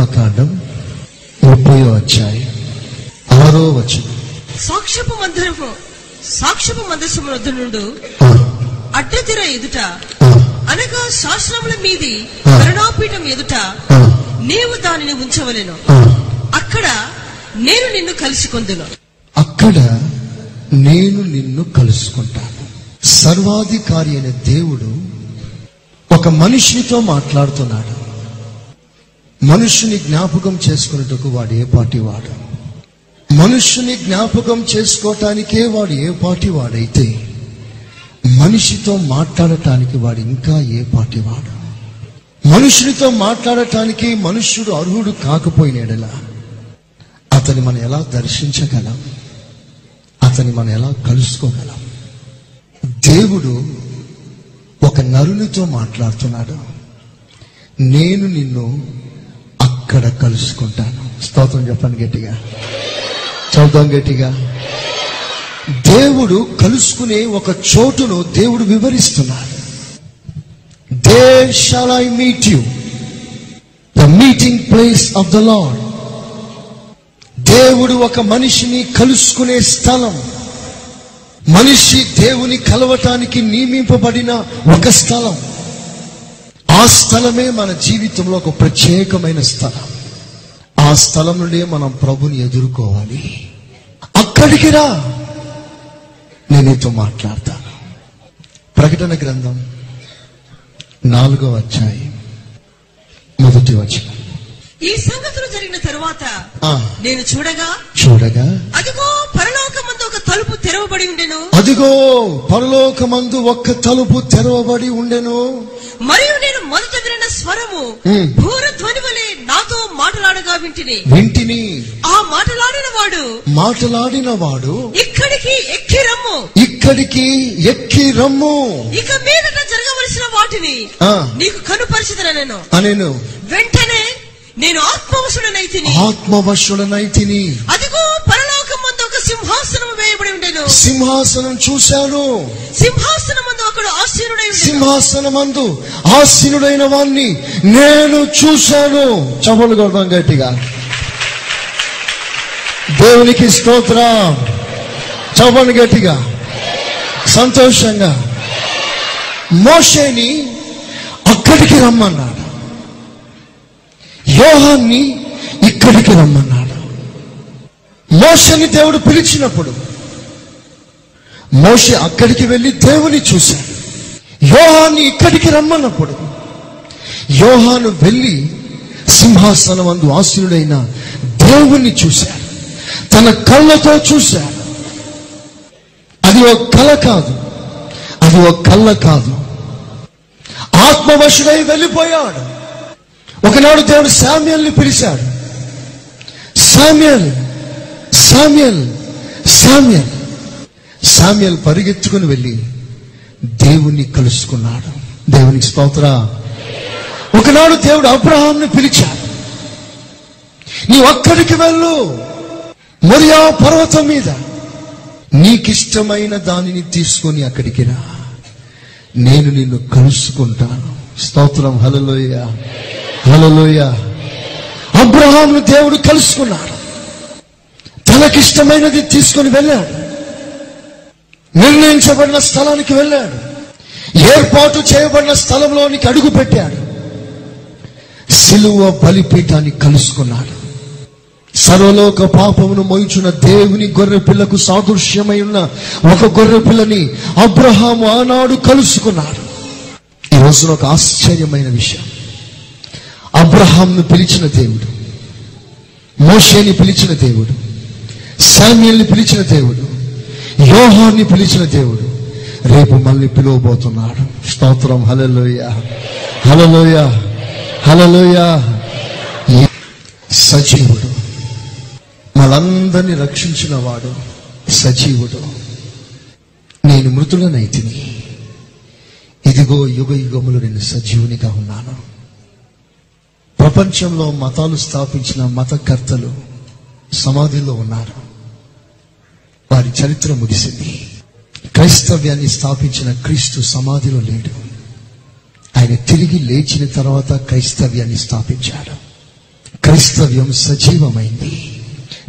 నిర్గమాకాండం ముప్పయో అధ్యాయం ఆరో వచనం. సాక్ష్యపు మందిరము సాక్ష్యపు మందసము వద్ద నుండు అడ్డతెర ఎదుట అనగా శాస్త్రముల మీది. కరుణాపీఠం ఎదుట నీవు దానిని ఉంచవలెను. అక్కడ నేను నిన్ను కలిసి కొందును అక్కడ నేను నిన్ను కలుసుకుంటాను. సర్వాధికారి అయిన దేవుడు ఒక మనిషితో మాట్లాడుతున్నాడు. మనుషుని జ్ఞాపకం చేసుకున్నట్టుకు వాడు ఏ పాటి వాడు? మనుషుని జ్ఞాపకం చేసుకోవటానికే వాడు ఏ పాటి వాడైతే మనిషితో మాట్లాడటానికి వాడు ఇంకా ఏ పాటి వాడు? మనుషునితో మాట్లాడటానికి మనుష్యుడు అర్హుడు కాకపోయినాడలా అతని మనం ఎలా దర్శించగలం? అతని మనం ఎలా కలుసుకోగలం? దేవుడు ఒక నరునితో మాట్లాడుతున్నాడు. నేను నిన్ను అక్కడ కలుసుకుంటాను. స్తోత్రం చెప్పండి గట్టిగా. చదువుతాం గట్టిగా. దేవుడు కలుసుకునే ఒక చోటును దేవుడు వివరిస్తున్నాడు. There shall I meet you the meeting place of the Lord దేవుడు ఒక మనిషిని కలుసుకునే స్థలం. మనిషి దేవుని కలవటానికి నియమింపబడిన ఒక స్థలం. ఆ స్థలమే మన జీవితంలో ఒక ప్రత్యేకమైన స్థలం. ఆ స్థలం నుండే మనం ప్రభుని ఎదుర్కోవాలి. అక్కడికి రా. నేను నీతో మాట్లాడతాను ప్రకటన గ్రంథం నాలుగో అధ్యాయం. మొదటి వచనం. ఈ సంగతులు జరిగిన తరువాత నేను చూడగా చూడగా అదిగో పరలోకమందు ఒక తలుపు తెరవబడి ఉండెను. అదిగో పరలోకమందు ఒక్క తలుపు తెరవబడి ఉండెను. మరియు నేను మొదట వినిన స్వరము. భూర ధ్వని వలె నాతో మాటలాడగా వింటిని. వింటిని. ఆ మాటలాడిన వాడు మాటలాడిన వాడు ఇక్కడికి ఎక్కి రమ్ము. ఇక్కడికి ఎక్కి రమ్ము. ఇక మీదట జరగవలసిన వాటిని. నీకు కనుపరిచిదనను. అనెను. వెంటనే నేను ఆత్మవశుడనైతిని. ఆత్మవశుడనైతిని. అదిగో పరలోకం ముందు ఒక సింహాసనం వేయబడి ఉండెను. సింహాసనం చూశాను. సింహాసనం ముందు ఒకడు ఆశీనుడై ఉండెను. సింహాసనమందు ఆసీనుడైన వాణ్ణి నేను చూశాను. చపలు కొడదాం గట్టిగా. దేవునికి స్తోత్రం. చపలు గట్టిగా. సంతోషంగా. మోషేని అక్కడికి రమ్మన్నాడు. యోహాన్ని ఇక్కడికి రమ్మన్నాడు. మోషని దేవుడు పిలిచినప్పుడు మోషి అక్కడికి వెళ్ళి దేవుని చూశాడు. యోహాన్ని ఇక్కడికి రమ్మన్నప్పుడు యోహాను వెళ్ళి సింహాసనం అందు ఆశీనుడైన దేవుణ్ణి చూశాడు. తన కళ్ళతో చూశాడు. అది ఒక కళ కాదు. అది ఒక కళ్ళ కాదు. ఆత్మవశుడై వెళ్ళిపోయాడు. ఒకనాడు దేవుడు శామ్యల్ని పిలిచాడు. శామ్యల్ సామ్యల్ సామ్యల్ సామ్యల్ పరిగెత్తుకుని వెళ్ళి దేవుణ్ణి కలుసుకున్నాడు. దేవునికి స్తోత్ర. ఒకనాడు దేవుడు అబ్రహాంని పిలిచాడు. నీ ఒక్కడికి వెళ్ళు. మరియా పర్వతం మీద. నీకిష్టమైన దానిని తీసుకొని అక్కడికి రా. నేను నిన్ను కలుసుకుంటాను. స్తోత్రం. హలలోయ హలలోయ అబ్రహాంను దేవుడు కలుసుకున్నాడు. తనకిష్టమైనది తీసుకొని వెళ్ళాడు. నిర్ణయించబడిన స్థలానికి వెళ్ళాడు. ఏర్పాటు చేయబడిన స్థలంలోనికి అడుగు పెట్టాడు. సిలువ బలిపీఠాన్ని కలుసుకున్నాడు. సర్వలోక పాపమును మోయించున్న దేవుని గొర్రె పిల్లకు సాదృశ్యమై ఉన్న ఒక గొర్రె పిల్లని అబ్రహాము ఆనాడు కలుసుకున్నాడు. ఈ రోజున ఒక ఆశ్చర్యమైన విషయం. అబ్రహాంను పిలిచిన దేవుడు మోషేని పిలిచిన దేవుడు శామ్యుల్ని పిలిచిన దేవుడు యోహాన్ని పిలిచిన దేవుడు రేపు మళ్ళీ పిలువబోతున్నాడు. స్తోత్రం. హలలోయ హలలోయ హలలోయ సజీవుడు మనందరిని రక్షించిన వాడు సజీవుడు. నేను మృతులనైతిని ఇదిగో యుగ యుగములు నేను సజీవునిగా ఉన్నాను. ప్రపంచంలో మతాలు స్థాపించిన మతకర్తలు సమాధిలో ఉన్నారు. వారి చరిత్ర ముగిసింది. క్రైస్తవ్యాన్ని స్థాపించిన క్రీస్తు సమాధిలో లేడు. ఆయన తిరిగి లేచిన తర్వాత క్రైస్తవ్యాన్ని స్థాపించాడు. క్రైస్తవ్యం సజీవమైంది.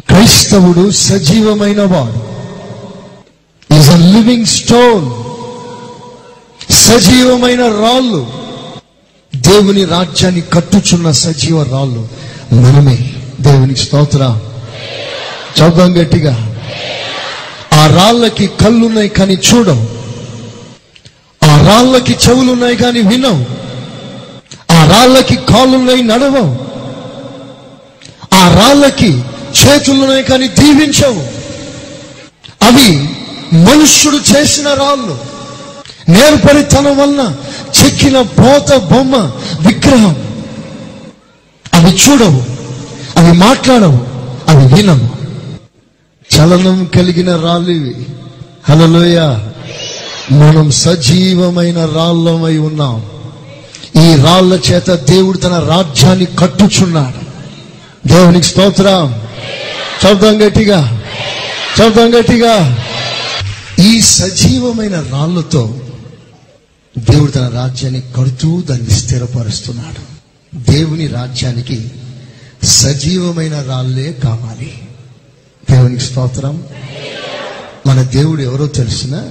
క్రైస్తవుడు సజీవమైన వాడు. ఈజ్ అ లివింగ్ స్టోన్ సజీవమైన రాళ్ళు. దేవుని రాజ్యాన్ని కట్టుచున్న సజీవ రాళ్ళు మనమే. దేవునికి స్తోత్ర. చౌకం గట్టిగా. రాళ్ళకి కళ్ళున్నాయి కానీ చూడవు. ఆ రాళ్ళకి చెవులున్నాయి కానీ వినవు. ఆ రాళ్ళకి కాళ్ళున్నాయి నడవవు. ఆ రాళ్ళకి చేతులున్నాయి కానీ దీవించవు. అవి మనుష్యుడు చేసిన రాళ్ళు. నేర్పరితనం వలన చెక్కిన పోత బొమ్మ విగ్రహం. అవి చూడవు. అవి మాట్లాడవు. అవి వినవు. చలనం కలిగిన రాళ్ళు ఇవి. హలలోయ మనం సజీవమైన రాళ్ళమై ఉన్నాం. ఈ రాళ్ళ చేత దేవుడు తన రాజ్యాన్ని కట్టుచున్నాడు. దేవునికి స్తోత్రం. చదుదాం గట్టిగా. చదుదాం గట్టిగా. ఈ సజీవమైన రాళ్ళతో దేవుడు తన రాజ్యాన్ని కడుతూ దాన్ని స్థిరపరుస్తున్నాడు. దేవుని రాజ్యానికి సజీవమైన రాళ్ళే కావాలి. దేవునికి స్తోత్రం. మన దేవుడు ఎవరో తెలిసిన?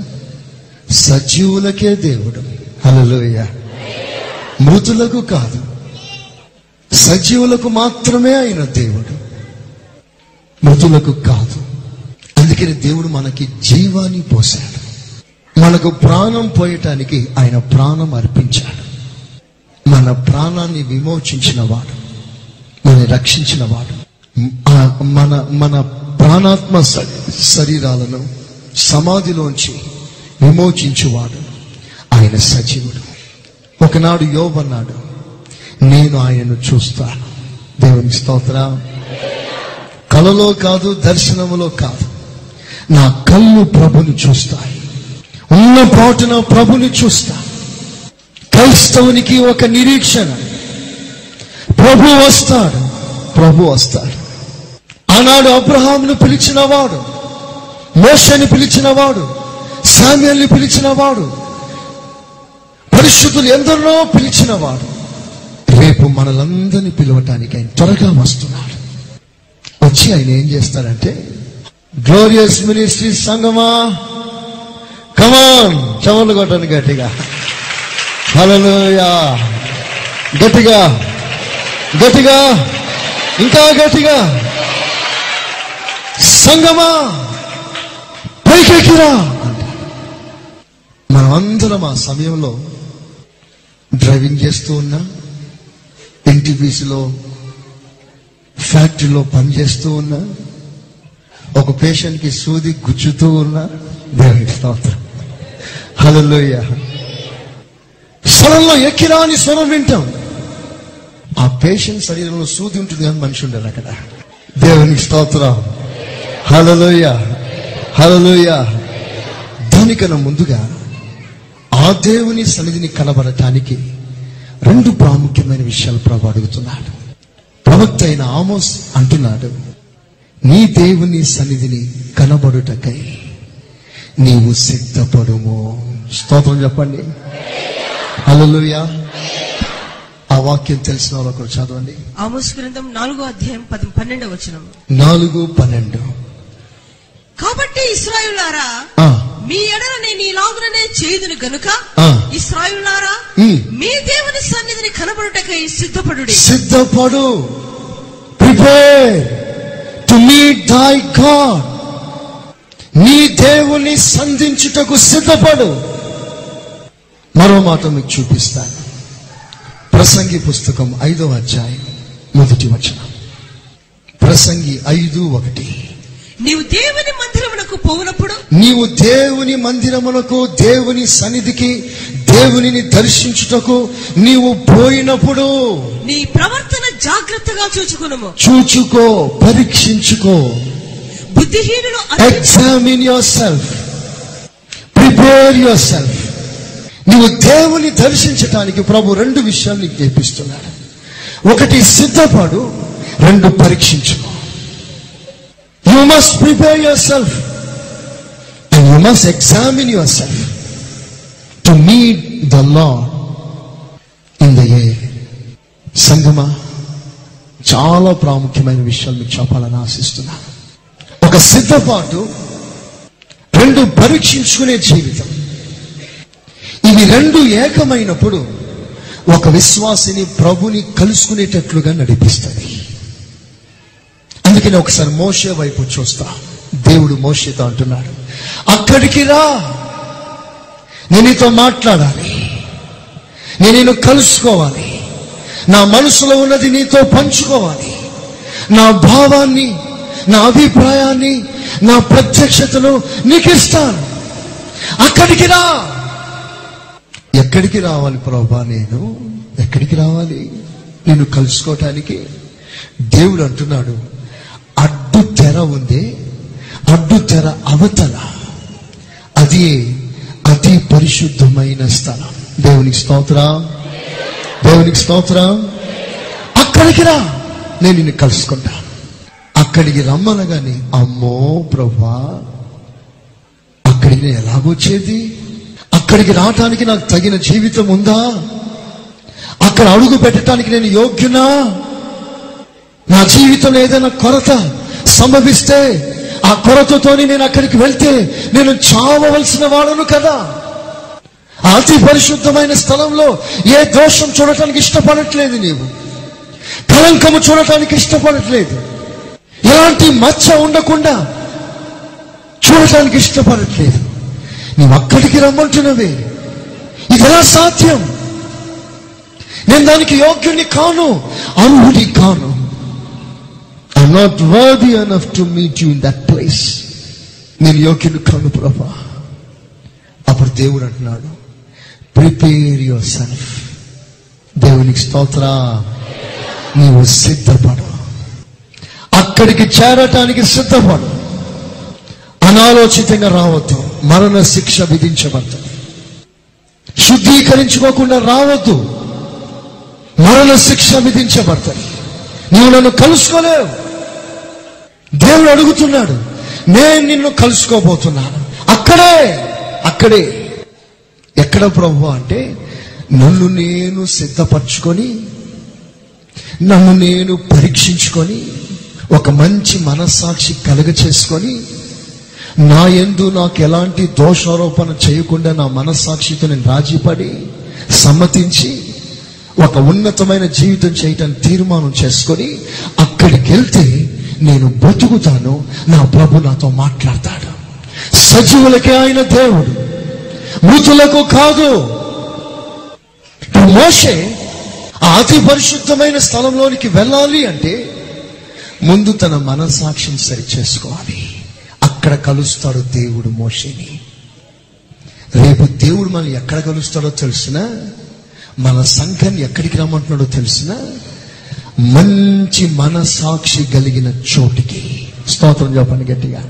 సజీవులకే దేవుడు. హలోయ మృతులకు కాదు. సజీవులకు మాత్రమే ఆయన దేవుడు. మృతులకు కాదు. అందుకని దేవుడు మనకి జీవాన్ని పోశాడు. మనకు ప్రాణం పోయటానికి ఆయన ప్రాణం అర్పించాడు. మన ప్రాణాన్ని విమోచించిన వాడు. మన రక్షించిన వాడు. మన మన ప్రాణాత్మ శరీరాలను సమాధిలోంచి విమోచించువాడు. ఆయన సజీవుడు. ఒకనాడు యోవన్నాడు నేను ఆయనను చూస్తాను. దేవుని స్తోత్ర. కలలో కాదు దర్శనములో కాదు. నా కళ్ళు ప్రభుని చూస్తాయి. ఉన్న పాటున ప్రభుని చూస్తా క్రైస్తవునికి ఒక నిరీక్షణ. ప్రభు వస్తాడు. ప్రభు వస్తాడు. ఆనాడు అబ్రహాంను పిలిచినవాడు మోషని పిలిచినవాడు సామ్యాన్ని పిలిచినవాడు పరిశుద్ధులు ఎందరినో పిలిచినవాడు రేపు మనలందరినీ పిలవటానికి ఆయన త్వరగా వస్తున్నాడు. వచ్చి ఆయన ఏం చేస్తారంటే గ్లోరియస్ మినిస్ట్రీ సంగమా? కమాన్ చమలు కొట్టండి గట్టిగా. హల్లెలూయా గట్టిగా. గట్టిగా. ఇంకా గట్టిగా. సంగమా? పైకెక్కిరా. మనం అందరం ఆ సమయంలో డ్రైవింగ్ చేస్తూ ఉన్నా ఎన్టీపీసీలో ఫ్యాక్టరీలో పనిచేస్తూ ఉన్నా ఒక పేషెంట్కి సూది గుచ్చుతూ ఉన్నా దేవునికి స్తోత్రం. హలోయ స్వరంలో ఎక్కిరా అని స్వరం వింటాం. ఆ పేషెంట్ శరీరంలో సూది ఉంటుంది కానీ మనిషి ఉండాలి అక్కడ. దేవునికి స్తోత్రం. హల్లెలూయ. హల్లెలూయ. దానికన్నా ముందుగా ఆ దేవుని సన్నిధిని కనబడటానికి రెండు ప్రాముఖ్యమైన విషయాలు ప్రభు అడుగుతున్నాడు. ప్రవక్త అయిన ఆమోస్ అంటున్నాడు నీ దేవుని సన్నిధిని కనబడుటకై నీవు సిద్ధపడుము. స్తోత్రం చెప్పండి. హల్లెలూయా. ఆ వాక్యం తెలిసిన వాళ్ళు ఒకరు చదవండి. ఆమోస్ గ్రంథం నాలుగో అధ్యాయం పది పన్నెండవ వచనం. నాలుగు పన్నెండు. కాబట్టి ఇస్రాయులారా మీ ఎడల నేను ఇలాగుననే చేయుదును గనుక. ఇస్రాయులారా. మీ దేవుని సన్నిధిని కనబడుటకై సిద్ధపడుడి. సిద్ధపడు. Prepare to meet thy God నీ దేవుని సంధించుటకు సిద్ధపడు. మరో మాట మీకు చూపిస్తాను. ప్రసంగి పుస్తకం ఐదవ అధ్యాయం మొదటి వచనం. ప్రసంగి ఐదు ఒకటి. నీవు దేవుని మందిరమునకు పోవునప్పుడు నీవు దేవుని మందిరమునకు దేవుని సన్నిధికి దేవునిని దర్శించుటకు నీవు పోయినప్పుడు నీ ప్రవర్తన జాగ్రత్తగా చూచుకునుము. చూచుకో పరీక్షించుకో. బుద్ధిహీనులు అతి- examine your self prepare your self నువ్వు దేవుని దర్శించటానికి ప్రభు రెండు విషయాలు నీకు నేర్పిస్తున్నాడు. ఒకటి సిద్ధపడు రెండు పరీక్షించుకో you must prepare your self and you must examine your self to meet the Lord in the a సంగమా చాలా ప్రాముఖ్యమైన విషయాలు మీకు చెప్పాలని ఆశిస్తున్నాను ఒక సిద్ధపాటు రెండు పరీక్షించుకునే జీవితం. ఇవి రెండు ఏకమైనప్పుడు ఒక విశ్వాసిని ప్రభుని కలుసుకునేటట్లుగా నడిపిస్తుంది. అందుకని ఒకసారి మోసే వైపు చూస్తా. దేవుడు మోషేతో అంటున్నాడు అక్కడికి రా. నేను నీతో మాట్లాడాలి. నేను కలుసుకోవాలి. నా మనసులో ఉన్నది నీతో పంచుకోవాలి. నా భావాన్ని నా అభిప్రాయాన్ని నా ప్రత్యక్షతను నీకు ఇస్తాను. అక్కడికి రా. ఎక్కడికి రావాలి ప్రభా నేను? ఎక్కడికి రావాలి? నేను కలుసుకోవటానికి దేవుడు అంటున్నాడు తెర ఉంది అడ్డు తెర అవతల. అది అతి పరిశుద్ధమైన స్థలం. దేవునికి స్తోత్రం. దేవునికి స్తోత్రం. అక్కడికి రా నేను నిన్ను కలుసుకుంటా. అక్కడికి రమ్మనగాని అమ్మో ప్రభా అక్కడికి నేను ఎలాగొచ్చేది అక్కడికి రావటానికి నాకు తగిన జీవితం ఉందా? అక్కడ అడుగు పెట్టడానికి నేను యోగ్యునా? నా జీవితంలో ఏదైనా కొరత? సంభవిస్తే ఆ కొరతతోని నేను అక్కడికి వెళ్తే నేను చావవలసిన వాడను కదా. అతి పరిశుద్ధమైన స్థలంలో ఏ దోషం చూడటానికి ఇష్టపడట్లేదు నీవు. కలంకము చూడటానికి ఇష్టపడట్లేదు. ఎలాంటి మచ్చ ఉండకుండా చూడటానికి ఇష్టపడట్లేదు. నీవు అక్కడికి రమ్మంటున్నవే. ఇది ఎలా సాధ్యం? నేను దానికి యోగ్యుని కాను అర్హుడి కాను. Not worthy enough to meet you in that place నేను యోగ్యుని కాను ప్రభా. అప్పుడు దేవుడు అంటున్నాడు ప్రిపేర్ యువర్ సెల్ఫ్ దేవునికి స్తోత్ర. నీవు సిద్ధపడు. అక్కడికి చేరటానికి సిద్ధపడు. అనాలోచితంగా రావద్దు. మరణ శిక్ష విధించబడుతుంది శుద్ధీకరించుకోకుండా రావద్దు. మరణ శిక్ష విధించబడుతుంది నీవు నన్ను కలుసుకోలేవు. దేవుడు అడుగుతున్నాడు నేను నిన్ను కలుసుకోబోతున్నాను. అక్కడే అక్కడే. ఎక్కడ ప్రభు అంటే నన్ను నేను సిద్ధపరచుకొని నన్ను నేను పరీక్షించుకొని ఒక మంచి మనస్సాక్షి కలుగ చేసుకొని నా ఎందు నాకు ఎలాంటి దోషారోపణ చేయకుండా నా మనస్సాక్షితో నేను రాజీపడి సమ్మతించి ఒక ఉన్నతమైన జీవితం చేయటానికి తీర్మానం చేసుకొని అక్కడికి వెళ్తే నేను బ్రతుకుతాను నా ప్రభు నాతో మాట్లాడతాడు. సజీవులకే ఆయన దేవుడు మృతులకు కాదు. మోషే అతి పరిశుద్ధమైన స్థలంలోనికి వెళ్ళాలి అంటే ముందు తన మనసాక్షిని సరి చేసుకోవాలి అక్కడ కలుస్తాడు దేవుడు మోషేని. రేపు దేవుడు మనం ఎక్కడ కలుస్తాడో తెలిసిన మన సంఘం ఎక్కడికి రమ్మంటున్నాడో తెలిసినా మంచి మనసాక్షి కలిగిన చోటికి. స్తోత్రం చెప్పండి గట్టిగా.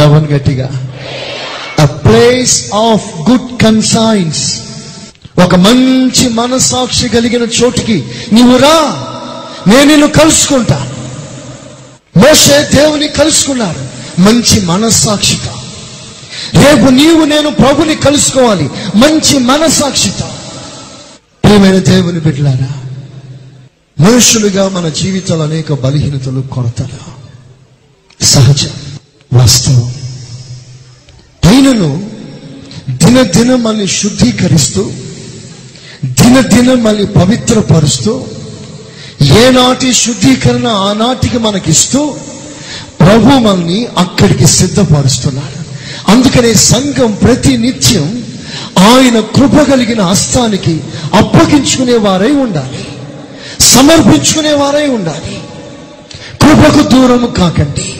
చెప్పండి గట్టిగా. A place of good conscience ఒక మంచి మనసాక్షి కలిగిన చోటికి నీవు రా నేను నిన్ను కలుసుకుంటా. మోసే దేవుని కలుసుకున్నారు. మంచి మనస్సాక్షితో రేపు నీవు నేను ప్రభుని కలుసుకోవాలి. మంచి మనస్సాక్షితో ప్రియమైన దేవుని బిడ్డలారా మనుషులుగా మన జీవితాలు అనేక బలహీనతలు కొరతలు. సహజం వాస్తవం. అయినను దినదినం మనల్ని శుద్ధీకరిస్తూ దినదినం మనల్ని పవిత్రపరుస్తూ ఏనాటి శుద్ధీకరణ ఆనాటికి మనకిస్తూ ప్రభు మనల్ని అక్కడికి సిద్ధపరుస్తున్నాడు. అందుకనే సంఘం ప్రతి నిత్యం ఆయన కృప కలిగిన హస్తానికి అప్పగించుకునే వారై ఉండాలి. సమర్పించుకునే వారై ఉండాలి. కృపకు దూరము కాకండి.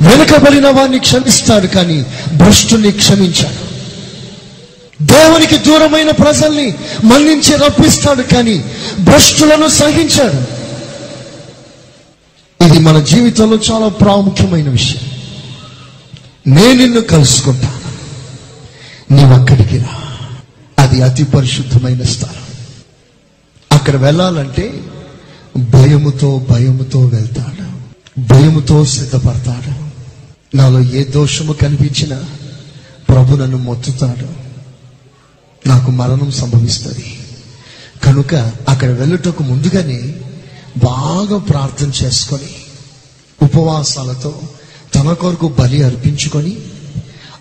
వెనుకబడిన వారిని క్షమిస్తాడు కానీ భ్రష్టుని క్షమించాడు. దేవునికి దూరమైన ప్రజల్ని మన్నించి రప్పిస్తాడు కానీ భ్రష్టులను సహించాడు. ఇది మన జీవితంలో చాలా ప్రాముఖ్యమైన విషయం. నేను నిన్ను కలుసుకుంటాను. నీవు అక్కడికి రా. అది అతి పరిశుద్ధమైన స్థలం. అక్కడ వెళ్ళాలంటే భయముతో భయముతో వెళ్తాడు. భయముతో సిద్ధపడతాడు. నాలో ఏ దోషము కనిపించినా ప్రభు నన్ను మొత్తుతాడు. నాకు మరణం సంభవిస్తుంది. కనుక అక్కడ వెళ్ళుటకు ముందుగానే బాగా ప్రార్థన చేసుకొని ఉపవాసాలతో తన కొరకు బలి అర్పించుకొని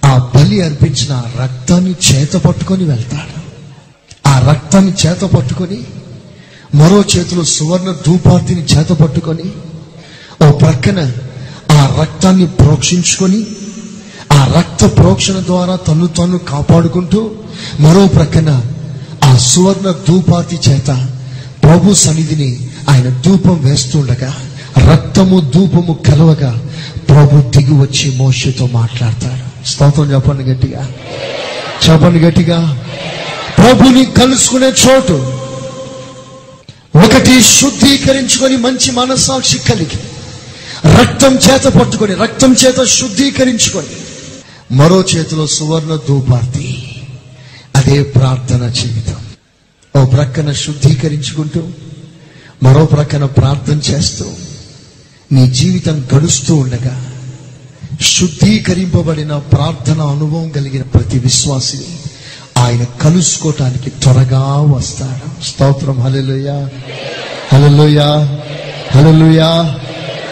ఆ బలి అర్పించిన రక్తాన్ని చేత పట్టుకొని వెళ్తాడు. ఆ రక్తాన్ని చేత పట్టుకొని మరో చేతిలో సువర్ణ ధూపార్తిని చేత పట్టుకొని ఓ ప్రక్కన ఆ రక్తాన్ని ప్రోక్షించుకొని ఆ రక్త ప్రోక్షణ ద్వారా తను తను కాపాడుకుంటూ మరో ప్రక్కన ఆ సువర్ణ ధూపాతి చేత ప్రభు సన్నిధిని ఆయన ధూపం వేస్తుండగా రక్తము ధూపము కలవగా ప్రభు దిగి వచ్చి మోషతో మాట్లాడతాడు. స్తోత్రం చెప్పండి గట్టిగా. చెప్పండి గట్టిగా. ప్రభుని కలుసుకునే చోటు. ఒకటి శుద్ధీకరించుకొని మంచి మనస్సాక్షి కలిగి రక్తం చేత పట్టుకొని రక్తం చేత శుద్ధీకరించుకొని మరో చేతిలో సువర్ణ ధూపార్తి అదే ప్రార్థన జీవితం. ఓ ప్రక్కన శుద్ధీకరించుకుంటూ మరో ప్రక్కన ప్రార్థన చేస్తూ నీ జీవితం గడుస్తూ ఉండగా శుద్ధీకరింపబడిన ప్రార్థన అనుభవం కలిగిన ప్రతి విశ్వాసిని ఆయన కలుసుకోవటానికి త్వరగా వస్తాడు. స్తోత్రం. హలలుయా హలలుయా హలలుయా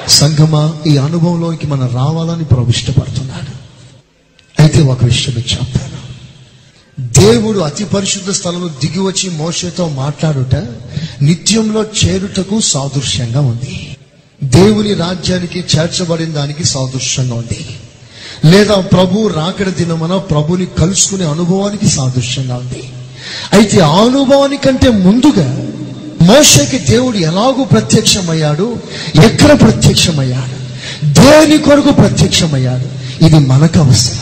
సంగమా ఈ అనుభవంలోకి మనం రావాలని ప్రభు ఇష్టపడుతున్నాడు. అయితే ఒక విషయం చెప్తాను దేవుడు అతి పరిశుద్ధ స్థలంలో దిగి వచ్చి మోషతో మాట్లాడుట నిత్యంలో చేరుటకు సాదృశ్యంగా ఉంది. దేవుని రాజ్యానికి చేర్చబడిన దానికి సాదృశ్యంగా ఉంది. లేదా ప్రభు రాకడ దినమన ప్రభుని కలుసుకునే అనుభవానికి సాదృశ్యంగా ఉంది. అయితే ఆ అనుభవానికంటే ముందుగా మోషకి దేవుడు ఎలాగూ ప్రత్యక్షమయ్యాడు? ఎక్కడ ప్రత్యక్షమయ్యాడు? దేని కొరకు ప్రత్యక్షమయ్యాడు? ఇది మనకు అవసరం.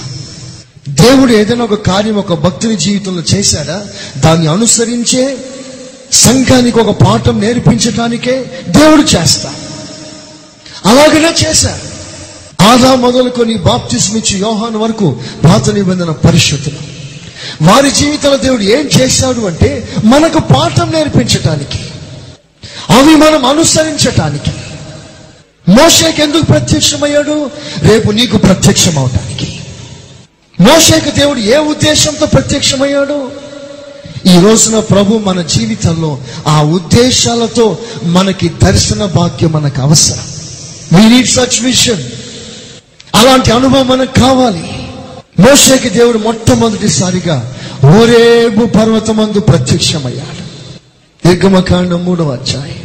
దేవుడు ఏదైనా ఒక కార్యం ఒక భక్తుని జీవితంలో చేశాడా? దాన్ని అనుసరించే సంఘానికి ఒక పాఠం నేర్పించడానికే దేవుడు చేస్తా అలాగనే చేశారు ఆదా మొదలుకొని బాప్తిస్మిచ్చి యోహాన్ వరకు పాత నిబంధన పరిశుద్ధులు వారి జీవితంలో దేవుడు ఏం చేశాడు అంటే మనకు పాఠం నేర్పించటానికి అవి మనం అనుసరించటానికి. మోషేకి ఎందుకు ప్రత్యక్షమయ్యాడు? రేపు నీకు ప్రత్యక్షం అవటానికి మోషేకు దేవుడు ఏ ఉద్దేశంతో ప్రత్యక్షమయ్యాడు? ఈ రోజున ప్రభు మన జీవితంలో ఆ ఉద్దేశాలతో మనకి దర్శన భాగ్యం మనకు అవసరం. వీ నీడ్ సచ్ విషన్ అలాంటి అనుభవం మనకు కావాలి. మోషేకి దేవుడు మొట్టమొదటిసారిగా ఓరేబు పర్వతమందు ప్రత్యక్షమయ్యాడు. నిర్గమకాండం మూడవ అధ్యాయం.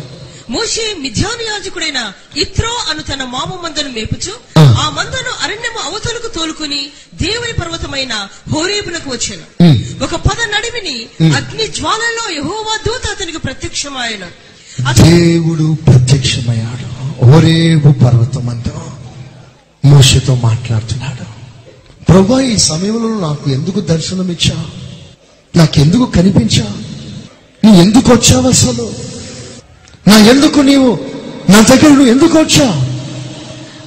మోషే మిథ్యాను యాజకుడైన ఇత్రో అను తన మామ మందను మేపుచు ఆ. మందను అరణ్యము అవతలకు తోలుకుని దేవుని పర్వతమైన హోరేబునకు వచ్చాను. ఒక పద నడిమిని. అగ్ని జ్వాలలో యెహోవా దూత అతనికి ప్రత్యక్షమాయను. అతడు దేవుడు ప్రత్యక్షమయ్యాడు. ఓరేబు పర్వతమందు. మోషతో మాట్లాడుతున్నాడు. ప్రభా ఈ సమయంలో నాకు ఎందుకు దర్శనం ఇచ్చా? నాకెందుకు కనిపించా? నీ ఎందుకు వచ్చావు అసలు? నా ఎందుకు నీవు? నా దగ్గర నువ్వు ఎందుకు వచ్చా?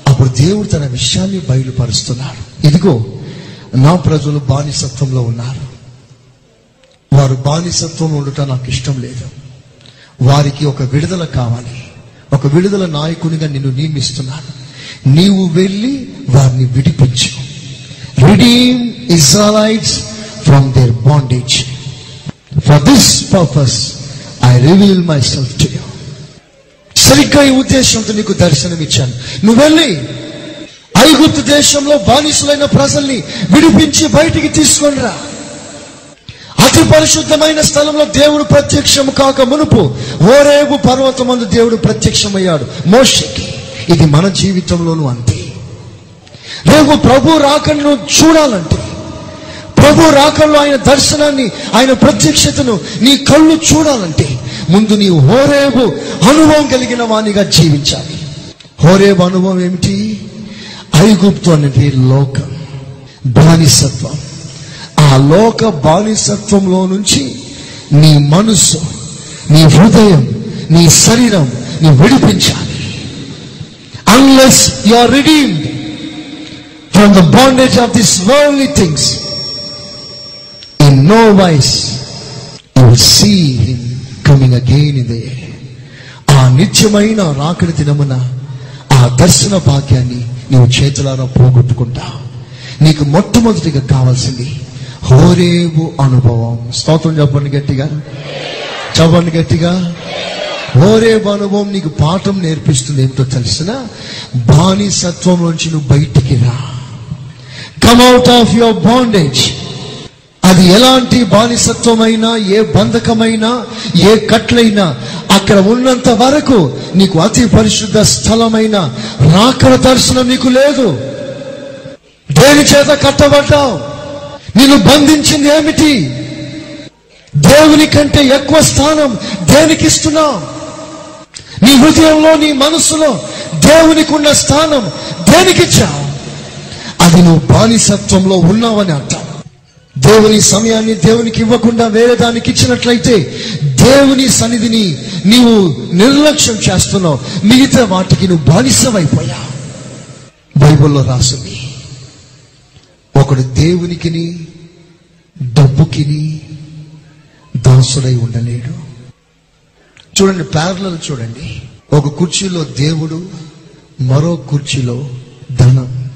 అప్పుడు దేవుడు తన విషయాన్ని బయలుపరుస్తున్నాడు. ఇదిగో నా ప్రజలు బానిసత్వంలో ఉన్నారు. వారు బానిసత్వం ఉండటం నాకు ఇష్టం లేదు. వారికి ఒక విడుదల కావాలి. ఒక విడుదల నాయకునిగా నిన్ను నియమిస్తున్నాను. నీవు వెళ్ళి వారిని విడిపించు. Redeem Israelites from their bondage for this purpose I reveal my self to you సరిగ్గా ఈ ఉద్దేశంతో నీకు దర్శనం ఇచ్చాను. నువ్వు వెళ్ళి ఐగుప్తు దేశంలో బానిసులైన ప్రజల్ని విడిపించి బయటికి తీసుకొని రా అతి పరిశుద్ధమైన స్థలంలో దేవుడు ప్రత్యక్షం కాక మునుపు ఓరేబు పర్వతమందు దేవుడు ప్రత్యక్షమయ్యాడు. మోషకి. ఇది మన జీవితంలోనూ అంతే. రేపు ప్రభు రాకను చూడాలంటే ప్రభు రాకల్లో ఆయన దర్శనాన్ని ఆయన ప్రత్యక్షతను నీ కళ్ళు చూడాలంటే ముందు నీ హోరేబు అనుభవం కలిగిన వానిగా జీవించాలి. హోరేబు అనుభవం ఏమిటి? ఐగుప్తు అనేది లోకం బానిసత్వం. ఆ లోక బానిసత్వంలో నుంచి నీ మనస్సు నీ హృదయం నీ శరీరం నీ విడిపించాలి. Unless you are redeemed from the bondage of this worldly things in no wise you will see him coming again in the ఆ నిత్యమైన రాకడి దినమున ఆ దర్శన భాగ్యాన్ని నీవు చేతులారా పోగొట్టుకుంటావు నీకు మొట్టమొదటిగా కావాల్సింది హోరేబు అనుభవం. స్తోత్రం చెప్పండి గట్టిగా. చెప్పండి గట్టిగా. ఓరే అనుభవం నీకు పాఠం నేర్పిస్తుంది. ఏంటో తెలిసిన? బానిసత్వం నుంచి నువ్వు బయటికి రా. Come out of your bondage అది ఎలాంటి బానిసత్వమైనా ఏ బంధకమైనా ఏ కట్లైనా అక్కడ ఉన్నంత వరకు నీకు అతి పరిశుద్ధ స్థలమైన రాకడ దర్శనం నీకు లేదు. దేని చేత కట్టబడ్డావు? నేను బంధించింది ఏమిటి? దేవుని కంటే ఎక్కువ స్థానం దేనికి ఇస్తున్నావు నీ హృదయంలో నీ మనసులో దేవునికి ఉన్న స్థానం దేనికిచ్చావు? అది నువ్వు బానిసత్వంలో ఉన్నావని అర్థం. దేవుని సమయాన్ని దేవునికి ఇవ్వకుండా వేరే దానికి ఇచ్చినట్లయితే దేవుని సన్నిధిని నీవు నిర్లక్ష్యం చేస్తున్నావు. మిగతా వాటికి నువ్వు బానిసమైపోయా బైబిల్లో రాసింది ఒకడు దేవునికిని డబ్బుకిని దాసుడై ఉండలేడు. చూడండి ప్యారలలు చూడండి. ఒక కుర్చీలో దేవుడు మరో కుర్చీలో ధనం.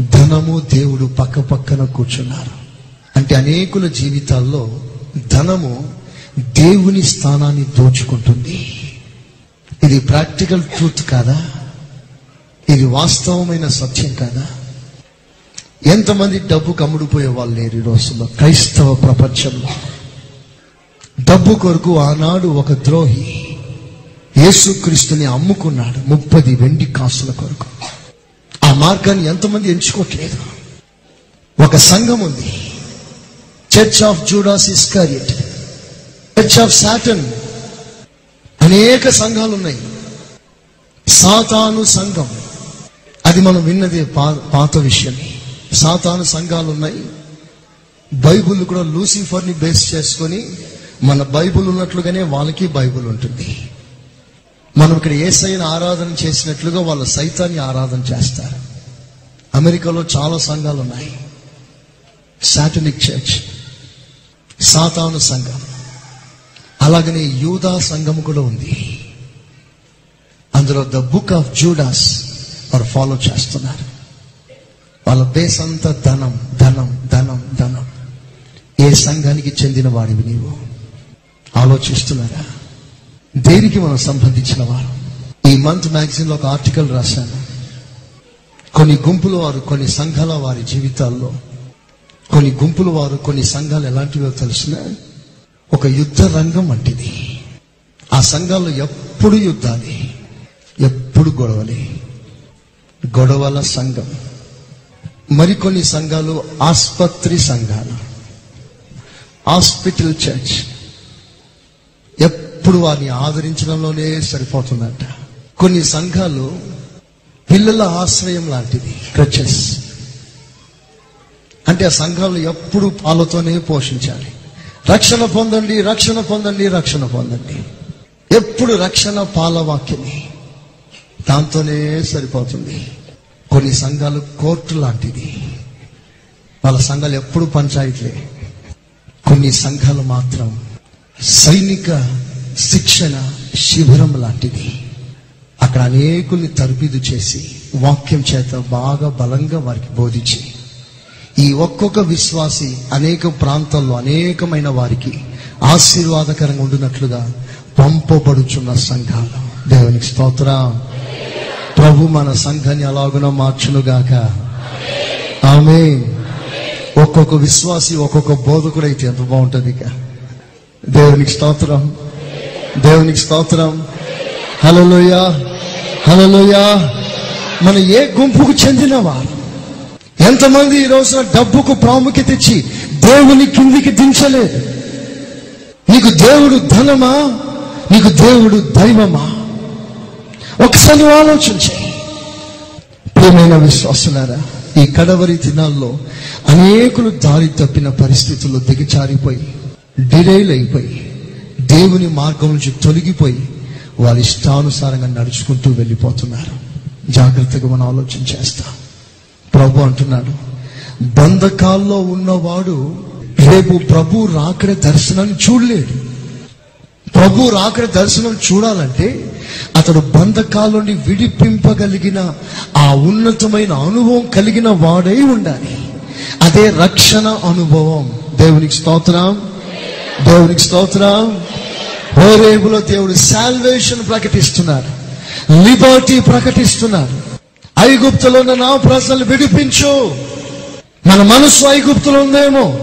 ధనము దేవుడు పక్క పక్కన కూర్చున్నారు. అంటే అనేకుల జీవితాల్లో ధనము దేవుని స్థానాన్ని దోచుకుంటుంది. ఇది ప్రాక్టికల్ ట్రూత్ కాదా? ఇది వాస్తవమైన సత్యం కాదా? ఎంతమంది డబ్బు కమ్ముడిపోయే వాళ్ళు లేరు ఈ రోజుల్లో? క్రైస్తవ ప్రపంచంలో. డబ్బు కొరకు ఆనాడు ఒక ద్రోహి యేసుక్రీస్తుని అమ్ముకున్నాడు ముప్పది వెండి కాసుల కొరకు. ఆ మార్గాన్ని ఎంతమంది ఎంచుకోవట్లేదు ఒక సంఘం ఉంది. Church of Judas Iscariot church of Satan అనేక సంఘాలు ఉన్నాయి. సాతాను సంఘం. అది మనం విన్నది పాత విషయం. సాతాను సంఘాలు ఉన్నాయి. బైబుల్ కూడా లూసిఫర్ని బేస్ చేసుకొని మన బైబుల్ ఉన్నట్లుగానే వాళ్ళకి బైబుల్ ఉంటుంది. మనం ఇక్కడ ఏసైని ఆరాధన చేసినట్లుగా వాళ్ళు సైతాన్ని ఆరాధన చేస్తారు. అమెరికాలో చాలా సంఘాలు ఉన్నాయి సాటనిక్ చర్చ్ సాతాను సంఘం అలాగనే యూదా సంఘం కూడా ఉంది. అందులో ద బుక్ ఆఫ్ జూడాస్ వారు ఫాలో చేస్తున్నారు. వాళ్ళ బేస్ అంతా ధనం ధనం ధనం ధనం. ఏ సంఘానికి చెందిన వాడివి నీవు? ఆలోచిస్తున్నారా? దేనికి మనం సంబంధించిన వారు? ఈ మంత్ మ్యాగజైన్లో ఒక ఆర్టికల్ రాశాను. కొన్ని గుంపుల వారు కొన్ని సంఘాల వారి జీవితాల్లో కొన్ని గుంపుల వారు కొన్ని సంఘాలు ఎలాంటివో తెలిసిన ఒక యుద్ధ రంగం వంటిది. ఆ సంఘాల్లో ఎప్పుడు యుద్ధాలే ఎప్పుడు గొడవలే? గొడవల సంఘం. మరికొన్ని సంఘాలు ఆసుపత్రి సంఘాలు. Hospital church. ఎప్పుడు వారిని ఆదరించడంలోనే సరిపోతుందంట. కొన్ని సంఘాలు పిల్లల ఆశ్రయం లాంటిది క్రచెస్ అంటే ఆ సంఘాలు ఎప్పుడు పాలతోనే పోషించాలి. రక్షణ పొందండి రక్షణ పొందండి రక్షణ పొందండి. ఎప్పుడు రక్షణ పాలవాక్యమే దాంతోనే సరిపోతుంది. కొన్ని సంఘాలు కోర్టు లాంటిది. వాళ్ళ సంఘాలు ఎప్పుడు పంచాయతీలే. కొన్ని సంఘాలు మాత్రం సైనిక శిక్షణ శిబిరం లాంటిది. అక్కడ అనేకుల్ని తరబీదు చేసి వాక్యం చేత బాగా బలంగా వారికి బోధించి ఈ ఒక్కొక్క విశ్వాసి అనేక ప్రాంతాల్లో అనేకమైన వారికి ఆశీర్వాదకరంగా ఉండినట్లుగా పంపబడుచున్న సంఘాలు. దేవునికి స్తోత్రం. ప్రభు మన సంఘాన్ని అలాగున మార్చునుగాక. ఆమె ఒక్కొక్క విశ్వాసి ఒక్కొక్క బోధకుడైతే ఎంత బాగుంటుంది ఇక దేవునికి స్తోత్రం. దేవునికి స్తోత్రం. హలోయ హలోయ మన ఏ గుంపుకు చెందినవారు ఎంతమంది ఈ రోజున డబ్బుకు ప్రాముఖ్యత ఇచ్చి దేవుని కిందికి దించలేదు? నీకు దేవుడు ధనమా? నీకు దేవుడు దైవమా? ఒకసారి నువ్వు ఆలోచించే. ప్రియమైన విశ్వాసులారా ఈ కడవరి దినాల్లో అనేకులు దారి తప్పిన పరిస్థితుల్లో దిగచారిపోయి డిరైల్ అయిపోయి దేవుని మార్గం నుంచి తొలగిపోయి వారి ఇష్టానుసారంగా నడుచుకుంటూ వెళ్ళిపోతున్నారు. జాగ్రత్తగా మనం ఆలోచన చేస్తాం. ప్రభు అంటున్నాడు బంధకాల్లో ఉన్నవాడు రేపు ప్రభు రాకడ దర్శనాన్ని చూడలేడు. ప్రభు రాకడ దర్శనం చూడాలంటే అతడు బంధకాల నుండి విడిపింపగలిగిన ఆ ఉన్నతమైన అనుభవం కలిగిన వాడై ఉండాలి. అదే రక్షణ అనుభవం. దేవునికి స్తోత్రం. దేవునికి స్తోత్రం. హోరేబులో దేవుడు సాల్వేషన్ ప్రకటిస్తున్నాడు. లిబర్టీ ప్రకటిస్తున్నాడు. ఐగుప్తులో ఉన్న నా ప్రజలు విడిపించు. మన మనసు ఐగుప్తులో ఉందేమో?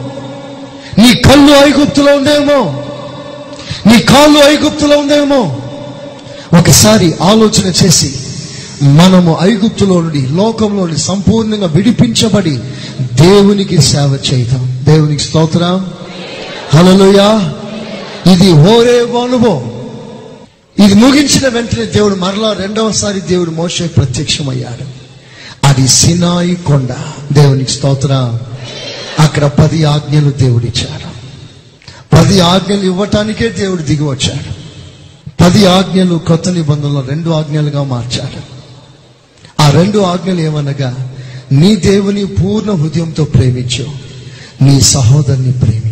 నీ కళ్ళు ఐగుప్తులో ఉందేమో? నీ కాళ్ళు ఐగుప్తులో ఉందేమో? ఒకసారి ఆలోచన చేసి మనము ఐగుప్తులో నుండి లోకంలో నుండి సంపూర్ణంగా విడిపించబడి దేవునికి సేవ చేద్దాం. దేవునికి స్తోత్రం. హలోయా ఇది హోరే అనుభవం ఇది ముగించిన వెంటనే దేవుడు మరలా రెండవసారి దేవుడు మోసే ప్రత్యక్షమయ్యాడు. అది సినాయి కొండ. దేవునికి స్తోత్ర. అక్కడ పది ఆజ్ఞలు దేవుడిచ్చాడు పది ఆజ్ఞలు ఇవ్వటానికే దేవుడు దిగి వచ్చాడు. పది ఆజ్ఞలు కొత్త నిబంధనలో రెండు ఆజ్ఞలుగా మార్చాడు. ఆ రెండు ఆజ్ఞలు ఏమనగా నీ దేవుని పూర్ణ హృదయంతో ప్రేమించు. నీ సహోదరుని ప్రేమి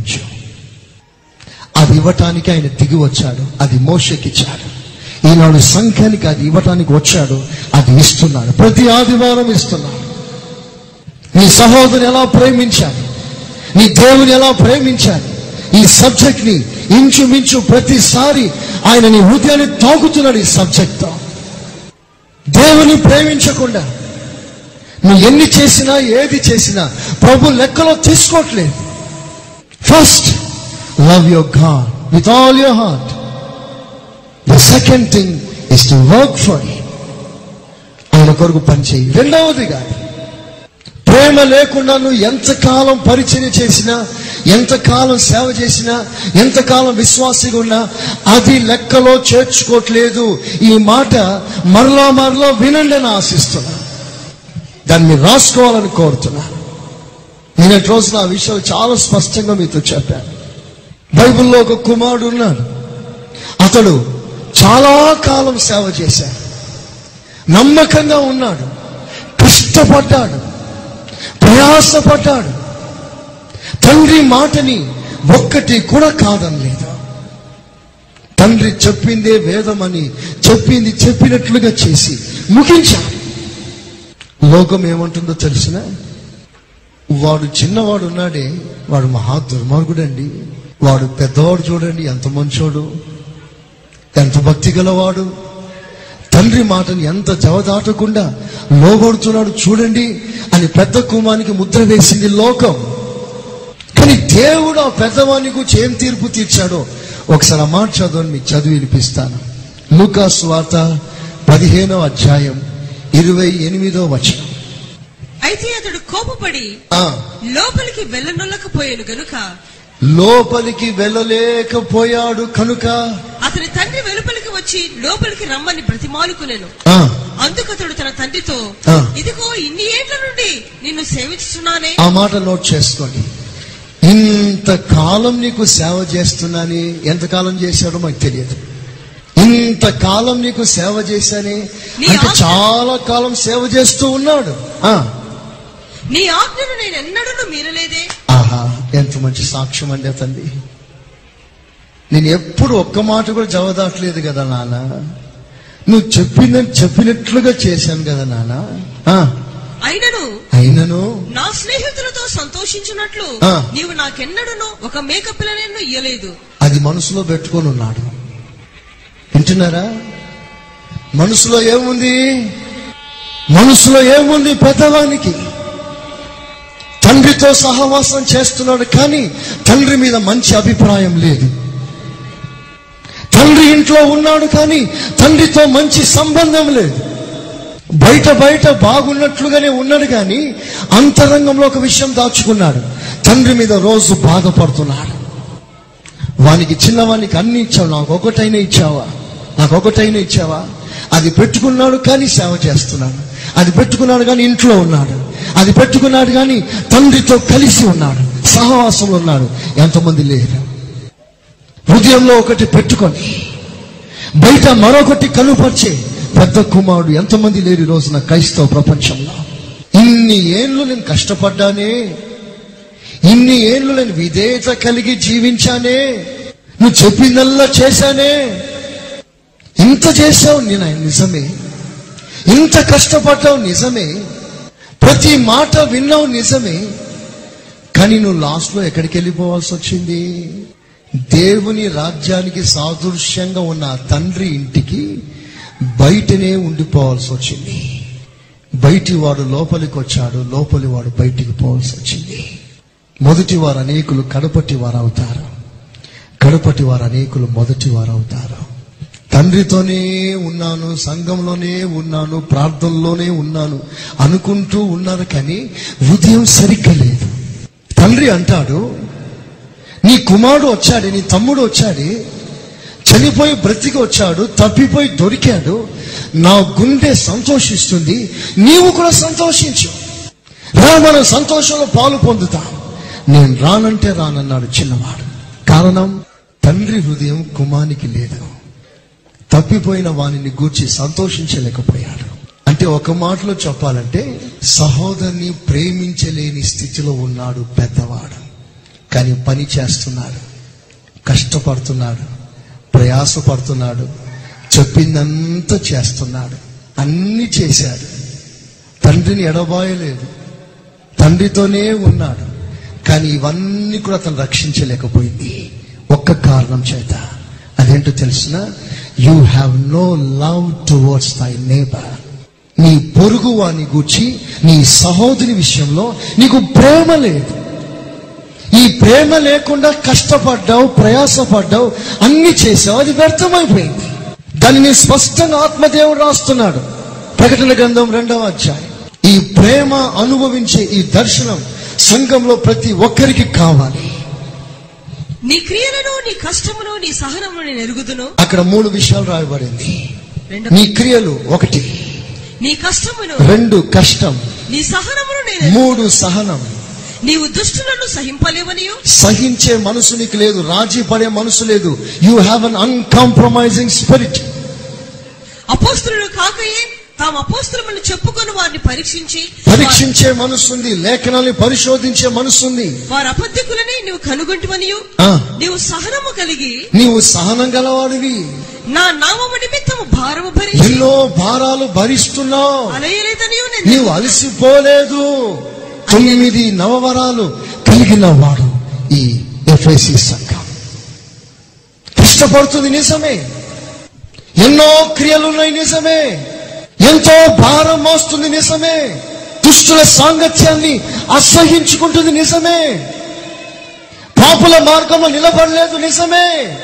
అది ఇవ్వటానికి ఆయన దిగి వచ్చాడు. అది మోషకిచ్చాడు ఈనాడు సంఖ్యానికి అది ఇవ్వటానికి వచ్చాడు. అది ఇస్తున్నాడు. ప్రతి ఆదివారం ఇస్తున్నాడు. నీ సహోదరుని ఎలా ప్రేమించాలి నీ దేవుని ఎలా ప్రేమించాలి ఈ సబ్జెక్ట్ని ఇంచుమించు ప్రతిసారి ఆయన నీ హృదయాన్ని తాగుతున్నాడు ఈ సబ్జెక్ట్తో. దేవుని ప్రేమించకుండా నువ్వు ఎన్ని చేసినా ఏది చేసినా ప్రభు లెక్కలో తీసుకోవట్లేదు. First love your God with all your heart the second thing is to work for ఆయన కొరకు పనిచేయి రెండవదిగా ప్రేమ లేకుండా నువ్వు ఎంతకాలం పరిచయం చేసినా ఎంతకాలం సేవ చేసినా ఎంతకాలం విశ్వాసిగా ఉన్నా అది లెక్కలో చేర్చుకోవట్లేదు. ఈ మాట మరలా మరలా వినండి అని ఆశిస్తున్నా. దాన్ని మీరు రాసుకోవాలని కోరుతున్నా. నేను రోజున ఆ విషయాలు చాలా స్పష్టంగా మీతో చెప్పాను. బైబిల్లో ఒక కుమారుడు ఉన్నాడు. అతడు చాలా కాలం సేవ చేశాడు. నమ్మకంగా ఉన్నాడు. కష్టపడ్డాడు. ప్రయాసపడ్డాడు. తండ్రి మాటని ఒక్కటి కూడా కాదనలేదు. తండ్రి చెప్పిందే వేదమని చెప్పింది చెప్పినట్లుగా చేసి ముగించాడు. లోకం ఏమంటుందో తెలిసిన? వాడు చిన్నవాడు ఉన్నాడే వాడు మహా దుర్మార్గుడండి. వాడు పెద్దవాడు చూడండి ఎంత మంచోడు ఎంత భక్తి గలవాడు. తండ్రి మాటని ఎంత జవదాటకుండా లోబడుతున్నాడు చూడండి అని పెద్ద కుమానికి ముద్ర వేసింది లోకం. కానీ దేవుడు ఆ పెద్దవాని గురించి ఏం తీర్పు తీర్చాడో ఒకసారి ఆ మాట చదవని మీకు చదివి వినిపిస్తాను. లూకాస్ వార్త పదిహేనో అధ్యాయం ఇరవై ఎనిమిదో వచనం. అయితే అతడు కోపపడి లోపలికి వెళ్ళనొల్లకపోయాను గనుక లోపలికి వెళ్ళలేకపోయాడు కనుక అతని తండ్రి వెలుపలికి వచ్చి లోపలికి రమ్మని బ్రతిమాలుకునేను. అందుకు అతడు తన తండ్రితో. ఇదిగో ఇన్ని ఏండ్ల నుండి నిన్ను సేవిస్తున్నానే. ఆ మాట నోట్ చేసుకోండి. ఇంతకాలం నీకు సేవ చేస్తున్నాని? ఎంతకాలం చేశాడో మాకు తెలియదు. ఇంతకాలం నీకు సేవ చేశానే? అంటే చాలా కాలం సేవ చేస్తూ ఉన్నాడు. ఆ. నీ ఆజ్ఞను నేను ఎన్నడూ మీరలేదే. ఆహా ఎంత మంచి సాక్ష్యం అండి తండ్రి నేను ఎప్పుడు ఒక్క మాట కూడా జవదాట్లేదు కదా నాన్న నువ్వు చెప్పిందని చెప్పినట్లుగా చేశాను కదా నాన్న అయినను అయినను? నా స్నేహితులతో సంతోషించినట్లు. నీవు నాకెన్నడను ఒక మేక పిల్లనెన్ను ఇయ్యలేదు. అది మనసులో పెట్టుకొని ఉన్నాడు. వింటున్నారా? మనసులో ఏముంది? మనసులో ఏముంది పెద్దవానికి? తండ్రితో సహవాసం చేస్తున్నాడు కానీ తండ్రి మీద మంచి అభిప్రాయం లేదు. తండ్రి ఇంట్లో ఉన్నాడు కానీ తండ్రితో మంచి సంబంధం లేదు. బయట బయట బాగున్నట్లుగానే ఉన్నాడు కానీ అంతరంగంలో ఒక విషయం దాచుకున్నాడు. తండ్రి మీద రోజు బాధపడుతున్నాడు. వానికి చిన్నవానికి అన్ని ఇచ్చావు నాకు ఒకటైనా ఇచ్చావా? నాకు ఒకటైనా ఇచ్చావా? అది పెట్టుకున్నాడు కానీ సేవ చేస్తున్నాడు. అది పెట్టుకున్నాడు కానీ ఇంట్లో ఉన్నాడు. అది పెట్టుకున్నాడు కానీ తండ్రితో కలిసి ఉన్నాడు. సహవాసంలో ఉన్నాడు. ఎంతమంది లేరు. హృదయంలో ఒకటి పెట్టుకొని బయట మరొకటి కనుపరిచే పెద్ద కుమారుడు ఎంతమంది లేరు ఈ రోజున క్రైస్తవ ప్రపంచంలో? ఇన్ని ఏళ్ళు నేను కష్టపడ్డానే ఇన్ని ఏళ్ళు నేను విధేయత కలిగి జీవించానే నువ్వు చెప్పిందల్లా చేశానే ఇంత చేసావు నేను? నిజమే. ఇంత కష్టపడ్డావు నిజమే. ప్రతి మాట విన్నావు నిజమే. కానీ నువ్వు లాస్ట్లో ఎక్కడికి వెళ్ళిపోవాల్సి వచ్చింది? దేవుని రాజ్యానికి సాదృశ్యంగా ఉన్న తండ్రి ఇంటికి బయటనే ఉండిపోవాల్సి వచ్చింది. బయటి వాడు లోపలికి వచ్చాడు లోపలి వాడు బయటికి పోవాల్సి వచ్చింది. మొదటి వారు అనేకులు కడపటి వారు అవుతారు. కడపటి వారు అనేకులు మొదటి వారు అవుతారు. తండ్రితోనే ఉన్నాను సంఘంలోనే ఉన్నాను ప్రార్థనలోనే ఉన్నాను అనుకుంటూ ఉన్నారు కానీ హృదయం సరిగ్గా లేదు. తండ్రి అంటాడు నీ కుమారుడు వచ్చాడు నీ తమ్ముడు వచ్చాడు చనిపోయి బ్రతికి వచ్చాడు తప్పిపోయి దొరికాడు నా గుండె సంతోషిస్తుంది నీవు కూడా సంతోషించు. రా మనం సంతోషంలో పాలు పొందుతాం. నేను రానంటే రానన్నాడు చిన్నవాడు. కారణం తండ్రి హృదయం కుమానికి లేదు. తప్పిపోయిన వానిని గూర్చి సంతోషించలేకపోయాడు. అంటే ఒక మాటలో చెప్పాలంటే సహోదరిని ప్రేమించలేని స్థితిలో ఉన్నాడు పెద్దవాడు. కానీ పని చేస్తున్నాడు కష్టపడుతున్నాడు ప్రయాసపడుతున్నాడు చెప్పిందంతా చేస్తున్నాడు అన్ని చేశాడు. తండ్రిని ఎడబాయలేదు తండ్రితోనే ఉన్నాడు కానీ ఇవన్నీ కూడా అతను రక్షించలేకపోయింది. ఒక్క కారణం చేత. అదేంటో తెలిసిన? You have no love towards thy neighbour నీ పొరుగు వాని గూర్చి నీ సహోదరి విషయంలో నీకు ప్రేమ లేదు. ఈ ప్రేమ లేకుండా కష్టపడ్డావు ప్రయాసపడ్డావు అన్ని చేసావు అది వ్యర్థమైపోయింది. దానిని స్పష్టంగా ఆత్మదేవుడు రాస్తున్నాడు. ప్రకటన గ్రంథం రెండవ అధ్యాయం. ఈ ప్రేమ అనుభవించే ఈ దర్శనం సంఘంలో ప్రతి ఒక్కరికి కావాలి. నీ క్రియలను నీ కష్టమును నీ సహనమును నేను ఎరుగుదును. అక్కడ మూడు విషయాలు రాయబడింది. నీ క్రియలు ఒకటి. నీ కష్టమును రెండు కష్టం. నీ సహనమును నేను. మూడు సహనం. నీవు దుష్టులను సహింపలేవనియు? సహించే మనసు నీకు లేదు రాజీ పడే మనసు లేదు. You have an uncompromising spirit అపోస్తులు కాకయే తాము అపోస్తులమని చెప్పుకొని వారిని పరీక్షించి పరీక్షించే మనసు ఉంది లేఖనాన్ని పరిశోధించే మనసు ఉంది వారి అబద్ధికులని నీవు కనుగొంటివనియు. నీవు సహనము కలిగి నీవు సహనం గలవాడివి. నా నామము నిమిత్తము భారము భరించి ఎన్నో భారాలు భరిస్తున్నావు నీవు అలసిపోలేదు. తొమ్మిది నవవరాలు కలిగిన వాడు ఈ ఎఫ్ఐసి సంఘం. కష్టపడుతుంది నిజమే. ఎన్నో క్రియలున్నాయి నిజమే. ఎంతో భారం మోస్తుంది నిజమే. దుష్టుల సాంగత్యాన్ని అసహించుకుంటుంది నిజమే. పాపుల మార్గంలో నిలబడలేదు నిజమే.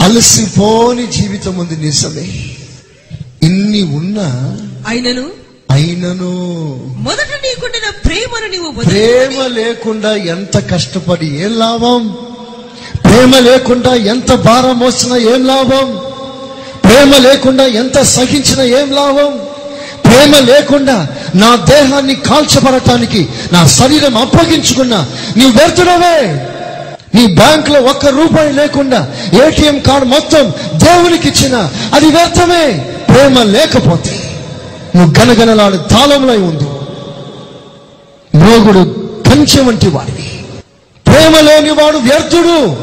అలసిపోని జీవితం ఉంది నిజమే. ఇన్ని ఉన్నా అయినను? అయినను. మొదట నీకుండిన ప్రేమను నీవు ప్రేమ లేకుండా ఎంత కష్టపడి ఏం లాభం? ప్రేమ లేకుండా ఎంత భారం మోసినా ఏం లాభం? ప్రేమ లేకుండా ఎంత సహించిన ఏం లాభం? ప్రేమ లేకుండా నా దేహాన్ని కాల్చబడటానికి నా శరీరం అప్పగించుకున్నా నీ వ్యర్థుడవే. నీ బ్యాంక్లో ఒక్క రూపాయి లేకుండా ఏటీఎం కార్డు మొత్తం దేవునికి ఇచ్చిన అది వ్యర్థమే. ప్రేమ లేకపోతే నువ్వు గనగనలాడు తాళంలో ఉంది మోగుడు కంచె వంటి వాడివి. ప్రేమ లేనివాడు వ్యర్థుడు.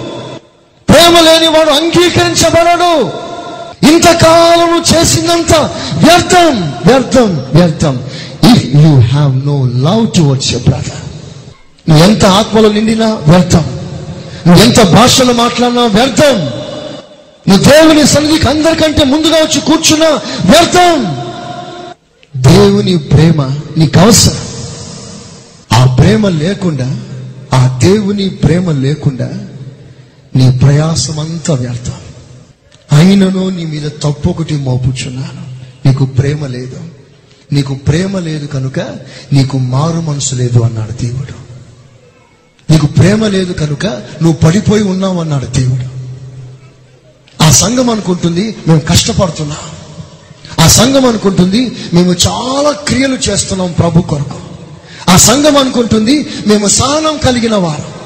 ప్రేమ లేనివాడు అంగీకరించబడడు. ఇంతకాలము చేసినంత వ్యర్థం వ్యర్థం వ్యర్థం. If you have no love towards your brother నువ్వు ఎంత ఆత్మలో నిండినా వ్యర్థం. నువ్వు ఎంత భాషలో మాట్లాడినా వ్యర్థం. నువ్వు దేవుని సన్నిధికి అందరికంటే ముందుగా వచ్చి కూర్చున్నా వ్యర్థం. దేవుని ప్రేమ నీకు అవసరం. ఆ ప్రేమ లేకుండా ఆ దేవుని ప్రేమ లేకుండా నీ ప్రయాసం అంతా వ్యర్థం. అయినను నీ మీద తప్పు ఒకటి మోపుచున్నాను. నీకు ప్రేమ లేదు. నీకు ప్రేమ లేదు కనుక నీకు మారు మనసు లేదు అన్నాడు దేవుడు. నీకు ప్రేమ లేదు కనుక నువ్వు పడిపోయి ఉన్నావు అన్నాడు దేవుడు. ఆ సంఘం అనుకుంటుంది మేము కష్టపడుతున్నాం. ఆ సంఘం అనుకుంటుంది మేము చాలా క్రియలు చేస్తున్నాం ప్రభు కొరకు. ఆ సంఘం అనుకుంటుంది మేము సహనం కలిగిన వారు.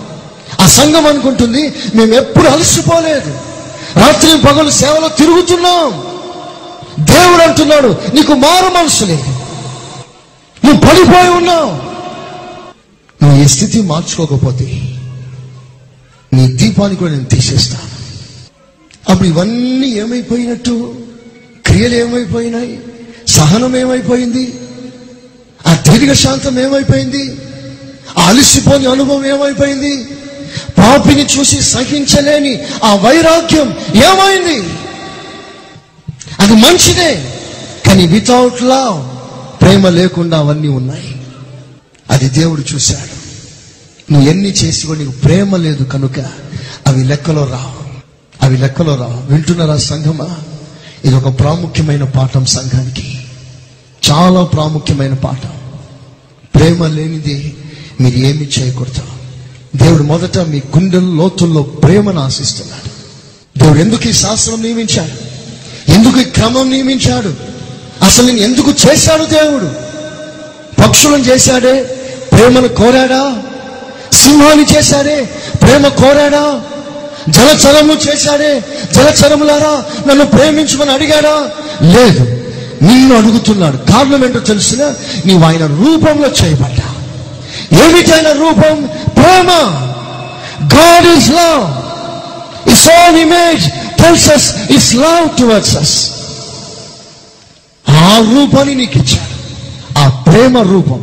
ఆ సంఘం అనుకుంటుంది మేము ఎప్పుడు అలసిపోలేదు. రాత్రి పగలు సేవలో తిరుగుతున్నాం. దేవుడు అంటున్నాడు నీకు మారు మనసు లేదు నువ్వు పడిపోయి ఉన్నావు. నువ్వు ఏ స్థితి మార్చుకోకపోతే నీ దీపాన్ని కూడా నేను తీసేస్తాను అప్పుడు ఇవన్నీ ఏమైపోయినట్టు? క్రియలు ఏమైపోయినాయి? సహనం ఏమైపోయింది? ఆ దీర్ఘశాంతం ఏమైపోయింది? ఆ అనుభవం ఏమైపోయింది? పాపిని చూసి సహించలేని ఆ వైరాగ్యం ఏమైంది? అది మంచిదే కానీ వితౌట్ లవ్ ప్రేమ లేకుండా అవన్నీ ఉన్నాయి. అది దేవుడు చూశాడు. నువ్వు ఎన్ని చేసి కూడా నీకు ప్రేమ లేదు కనుక అవి లెక్కలో రావు. అవి లెక్కలో రావు. వింటున్నారా సంఘమా? ఇది ఒక ప్రాముఖ్యమైన పాఠం సంఘానికి. చాలా ప్రాముఖ్యమైన పాఠం. ప్రేమ లేనిది మీరు ఏమి చేయకూడదు. దేవుడు మొదట మీ గుండెల లోతుల్లో ప్రేమను ఆశిస్తున్నాడు. దేవుడు ఎందుకు ఈ శాస్త్రం నియమించాడు? ఎందుకు ఈ క్రమం నియమించాడు? అసలు నేను ఎందుకు చేశాడు దేవుడు? పక్షులను చేశాడే? ప్రేమను కోరాడా? సింహాన్ని చేశాడే? ప్రేమ కోరాడా? జలచరము చేశాడే? జలచరములారా నన్ను ప్రేమించమని అడిగాడా? లేదు నిన్ను అడుగుతున్నాడు. కారణం ఏంటో తెలిసిన నీవు ఆయన రూపంలో చేయబడ్డా ఏమిటైన రూపం? ప్రేమ God is love. His own image tells us His love towards us. ఆ రూపాన్ని నీకు ఇచ్చాడు ఆ ప్రేమ రూపం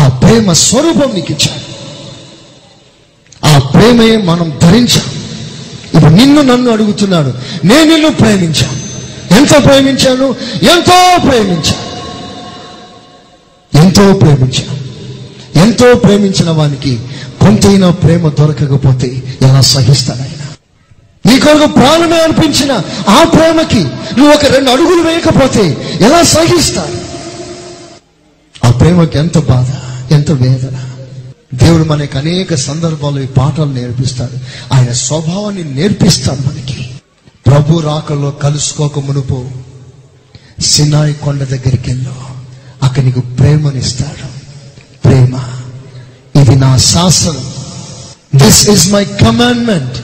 ఆ ప్రేమ స్వరూపం నీకు ఇచ్చాడు ఆ ప్రేమయే మనం ధరించాం ఇప్పుడు నిన్ను నన్ను అడుగుతున్నాడు నేను నిన్ను ప్రేమించాను ఎంత ప్రేమించాను ఎంతో ప్రేమించాను ఎంతో ప్రేమించాను ఎంతో ప్రేమించిన వానికి కొంతైనా ప్రేమ దొరకకపోతే ఎలా సహిస్తానైనా? నీ కొరకు ప్రాణమే అనిపించిన ఆ ప్రేమకి నువ్వు ఒక రెండు అడుగులు వేయకపోతే ఎలా సహిస్తాడు ఆ ప్రేమకి ఎంత బాధ ఎంత వేదన. దేవుడు మనకి అనేక సందర్భాలు ఈ పాఠాలు నేర్పిస్తాడు. ఆయన స్వభావాన్ని నేర్పిస్తాడు మనకి. ప్రభు రాకలో కలుసుకోక మునుపు సినాయి కొండ దగ్గరికి వెళ్ళు అక్కడ నీకు ప్రేమనిస్తాడు. ప్రేమ. ఇది నా శాసనం this is my commandment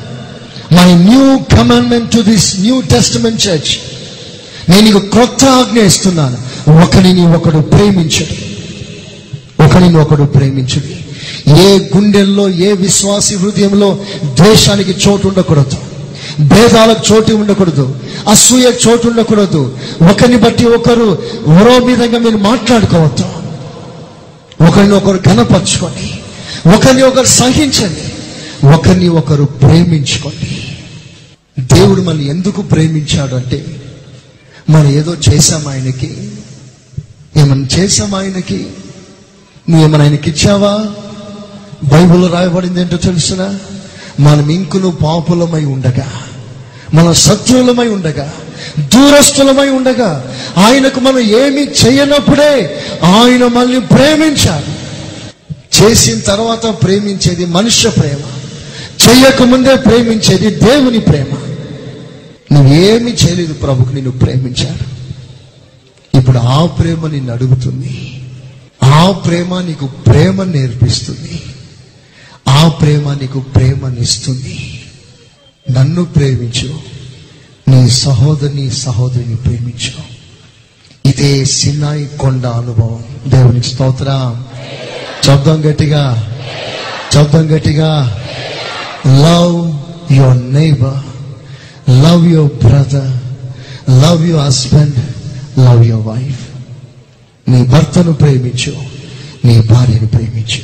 my new commandment to this new testament church నేను ఇక క్రొత్త ఆజ్ఞ ఇస్తున్నాను. ఒకరిని ఒకడు ప్రేమించడు. ఒకరిని ఒకడు ప్రేమించడు. ఏ గుండెల్లో ఏ విశ్వాసి హృదయంలో ద్వేషానికి చోటు ఉండకూడదు. భేదాలకు చోటు ఉండకూడదు. అసూయ చోటు ఉండకూడదు. ఒకరిని బట్టి ఒకరు మరో విధంగా మీరు మాట్లాడుకోవద్దు. ఒకరిని ఒకరు ఘనపరచుకోండి. ఒకరిని ఒకరు సహించండి ఒకరిని ఒకరు ప్రేమించుకోండి. దేవుడు మనల్ని ఎందుకు ప్రేమించాడు అంటే మనం ఏదో చేశాం ఆయనకి? ఏమైనా చేశాం ఆయనకి? నువ్వేమైనా ఆయనకి ఇచ్చావా? బైబిల్లో రాయబడింది ఏంటో తెలుసునా? మనం ఇంకును పాపులమై ఉండగా మన శత్రువులమై ఉండగా దూరస్తులమై ఉండగా ఆయనకు మనం ఏమి చేయనప్పుడే ఆయన మనల్ని ప్రేమించాలి చేసిన తర్వాత ప్రేమించేది మనుష్య ప్రేమ. చెయ్యక ముందే ప్రేమించేది దేవుని ప్రేమ. నువ్వేమి చేయలేదు ప్రభుకు నిన్ను ప్రేమించాడు ఇప్పుడు ఆ ప్రేమ నిన్ను అడుగుతుంది. ఆ ప్రేమ నీకు ప్రేమ నేర్పిస్తుంది. ఆ ప్రేమ నీకు ప్రేమనిస్తుంది. నన్ను ప్రేమించు. నీ సహోదరిని సహోదరిని ప్రేమించు. ఇదే సినాయి కొండ అనుభవం. దేవునికి స్తోత్ర. శబ్దం గట్టిగా శబ్దం గట్టిగా love your neighbour love your brother love your husband love your wife నీ భర్తను ప్రేమించు. నీ భార్యను ప్రేమించు.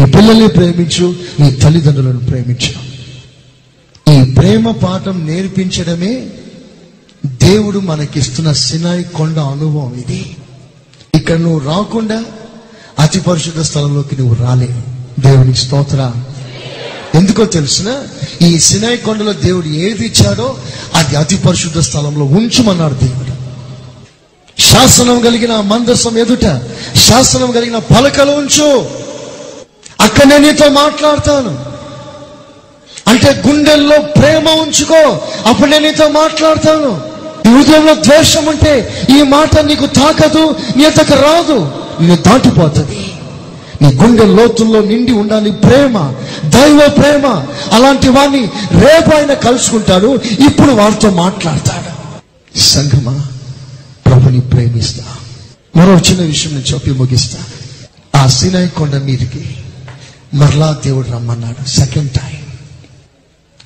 నీ పిల్లల్ని ప్రేమించు. నీ తల్లిదండ్రులను ప్రేమించు. ఈ ప్రేమ పాఠం నేర్పించడమే దేవుడు మనకిస్తున్న సినాయి కొండ అనుభవం ఇది. ఇక్కడ నువ్వు రాకుండా అతి పరిశుద్ధ స్థలంలోకి నువ్వు రాలేవు దేవునికి స్తోత్ర. ఎందుకో తెలుసిన? ఈ సినాయి కొండలో దేవుడు ఏది ఇచ్చాడో అది అతి పరిశుద్ధ స్థలంలో ఉంచుమన్నాడు దేవుడు. శాసనం కలిగిన మందసం ఎదుట శాసనం కలిగిన పలకలు ఉంచు. అక్కడ నేను నీతో మాట్లాడతాను. అంటే గుండెల్లో ప్రేమ ఉంచుకో అప్పుడు నేను నీతో మాట్లాడతాను. నీ హృదయంలో ద్వేషం ఉంటే ఈ మాట నీకు తాకదు నీ అతకు రాదు. నిన్ను దాటిపోతుంది. నీ గుండె లోతుల్లో నిండి ఉండాలి ప్రేమ దైవ ప్రేమ. అలాంటి వాడిని రేపు ఆయన కలుసుకుంటాడు. ఇప్పుడు వారితో మాట్లాడతాడు. సంఘమా ప్రభుని ప్రేమిస్తా. మరో చిన్న విషయం నేను చెప్పి ముగిస్తా. ఆ సినాయి కొండ మీదకి మరలా దేవుడు రమ్మన్నాడు సెకండ్ టైం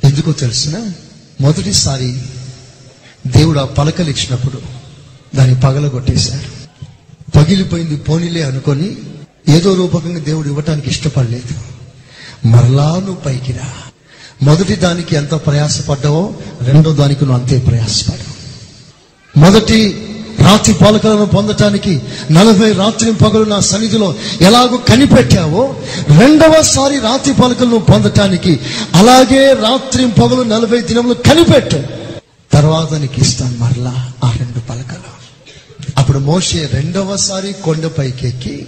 ఎందుకో తెలిసిన? మొదటిసారి దేవుడు ఆ పలకలు ఇచ్చినప్పుడు దాన్ని పగలగొట్టేశాడు పగిలిపోయింది పోనీలే అనుకొని ఏదో రూపకంగా దేవుడు ఇవ్వటానికి ఇష్టపడలేదు. మరలా నువ్వు పైకి రా. మొదటి దానికి ఎంత ప్రయాసపడ్డావో రెండో దానికి నువ్వు అంతే ప్రయాసపడ్డావు మొదటి రాత్రి పాలకలను పొందటానికి నలభై రాత్రి పగలు నా సన్నిధిలో ఎలాగో కనిపెట్టావో రెండవసారి రాత్రి పాలకలను పొందటానికి అలాగే రాత్రి పగలు నలభై దినములు కనిపెట్టు. తర్వాత నీకు ఇస్తాను మరలా ఆ రెండు పలకలు. అప్పుడు మోషే రెండవసారి కొండపైకి ఎక్కి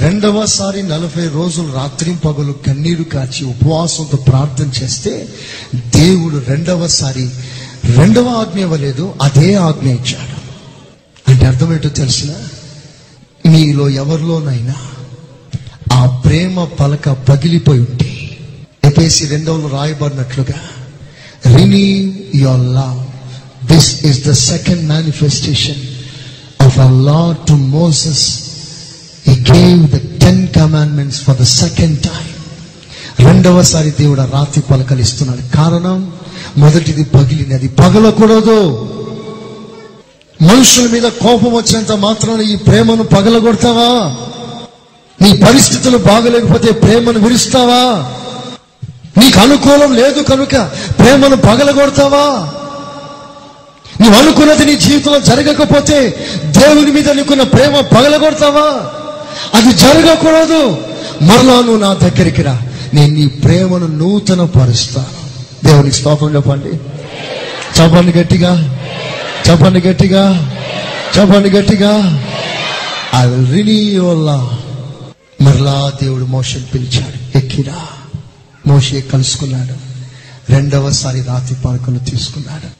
రెండవసారి నలభై రోజులు రాత్రి పగలు కన్నీరు కాచి ఉపవాసంతో ప్రార్థన చేస్తే దేవుడు రెండవసారి రెండవ ఆజ్ఞ ఇవ్వలేదు అదే ఆజ్ఞ ఇచ్చాడు. అంటే అర్థమేంటో తెలిసిన? మీలో ఎవరిలోనైనా ఆ ప్రేమ పలక పగిలిపోయి ఉంటే ఎపేసి రెండవలో రాయబడినట్లుగా renew your love this is the second manifestation of a Lord to Moses he gave the ten commandments for the second time రెండవసారి దేవుడు రాత్రి పలకలు ఇస్తున్నాడు. కారణం మొదటిది పగిలినది. పగలకూడదు. మనుషుల మీద కోపం వచ్చినంత మాత్రాన ఈ ప్రేమను పగలగొడతావా? నీ పరిస్థితులు బాగలేకపోతే ప్రేమను విరుస్తావా? నీకు అనుకూలం లేదు కనుక ప్రేమను పగలగొడతావా? నువ్వు అనుకున్నది నీ జీవితంలో జరగకపోతే దేవుని మీద నీకున్న ప్రేమ పగలగొడతావా? అది జరగకూడదు. మరలా నువ్వు నా దగ్గరికి రా. నేను నీ ప్రేమను నూతన పరుస్తాను దేవునికి స్తోత్రం చెప్పండి. చెప్పండి గట్టిగా. చెప్పండి గట్టిగా. చెప్పండి గట్టిగా. ఐ విల్ రినీ మరలా దేవుడు మోషన్ పిలిచాడు. ఎక్కిరా. మోషే కలుసుకున్నాడు. రెండవసారి రాతి పలకలు తీసుకున్నాడు.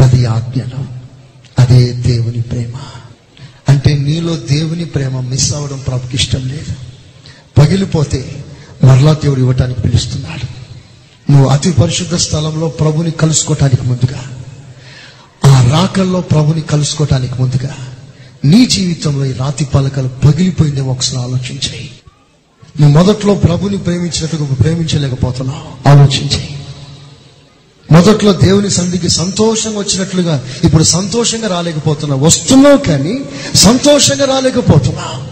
పది ఆజ్ఞలు. అదే దేవుని ప్రేమ. అంటే నీలో దేవుని ప్రేమ మిస్ అవ్వడం ప్రభుకి ఇష్టం లేదు. పగిలిపోతే మరలా దేవుడు ఇవ్వటానికి పిలుస్తున్నాడు. నువ్వు అతి పరిశుద్ధ స్థలంలో ప్రభుని కలుసుకోవటానికి ముందుగా ఆ రాకల్లో ప్రభుని కలుసుకోవటానికి ముందుగా నీ జీవితంలో ఈ రాతి పలకలు పగిలిపోయిందేమో ఒకసారి ఆలోచించాయి. నువ్వు మొదట్లో ప్రభుని ప్రేమించినట్టుగా ప్రేమించలేకపోతున్నావు. ఆలోచించాయి. మొదట్లో దేవుని సంధికి సంతోషంగా వచ్చినట్లుగా ఇప్పుడు సంతోషంగా రాలేకపోతున్నావు వస్తున్నావు కానీ సంతోషంగా రాలేకపోతున్నావు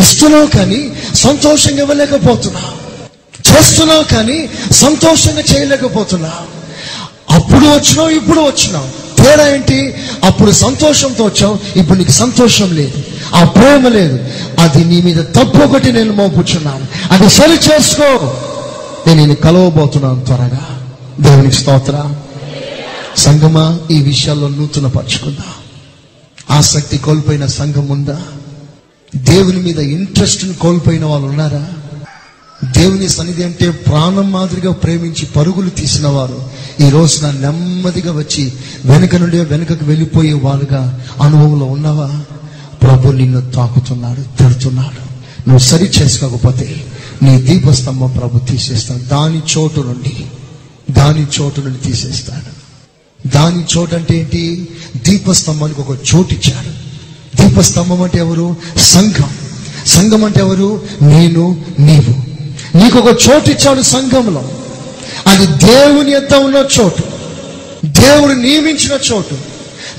ఇస్తున్నావు కానీ సంతోషంగా ఇవ్వలేకపోతున్నావు చేస్తున్నావు కానీ సంతోషంగా చేయలేకపోతున్నావు అప్పుడు వచ్చినావు ఇప్పుడు వచ్చినావు. తేడా ఏంటి? అప్పుడు సంతోషంతో వచ్చావు ఇప్పుడు నీకు సంతోషం లేదు. ఆ ప్రేమ లేదు. అది నీ మీద తప్పు ఒకటి నేను మోపుచున్నాను. అది సరి చేసుకో. నేను నేను కలవబోతున్నాను త్వరగా. దేవునికి స్తోత్ర. సంఘమా ఈ విషయాల్లో నూతన పరుచుకుందా ఆసక్తి కోల్పోయిన సంఘం ఉందా? దేవుని మీద ఇంట్రెస్ట్ని కోల్పోయిన వాళ్ళు ఉన్నారా? దేవుని సన్నిధి అంటే ప్రాణం మాదిరిగా ప్రేమించి పరుగులు తీసిన వారు ఈ రోజున నెమ్మదిగా వచ్చి వెనుక నుండి వెనుకకు వెళ్ళిపోయే వారుగా అనుభవంలో ఉన్నావా? ప్రభు నిన్ను తాకుతున్నాడు తిడుతున్నాడు. నువ్వు సరి చేసుకోకపోతే నీ దీపస్తంభం ప్రభు తీసేస్తాడు. దాని చోటు నుండి దాని చోటు నుండి తీసేస్తాడు. దాని చోటు అంటే ఏంటి? దీపస్తంభానికి ఒక చోటు ఇచ్చాడు. దీపస్తంభం అంటే ఎవరు? సంఘం. సంఘం అంటే ఎవరు? నేను నీవు. నీకు ఒక చోటు ఇచ్చాడు సంఘంలో. అది దేవుని ఎద్ద ఉన్న చోటు. దేవుడు నియమించిన చోటు.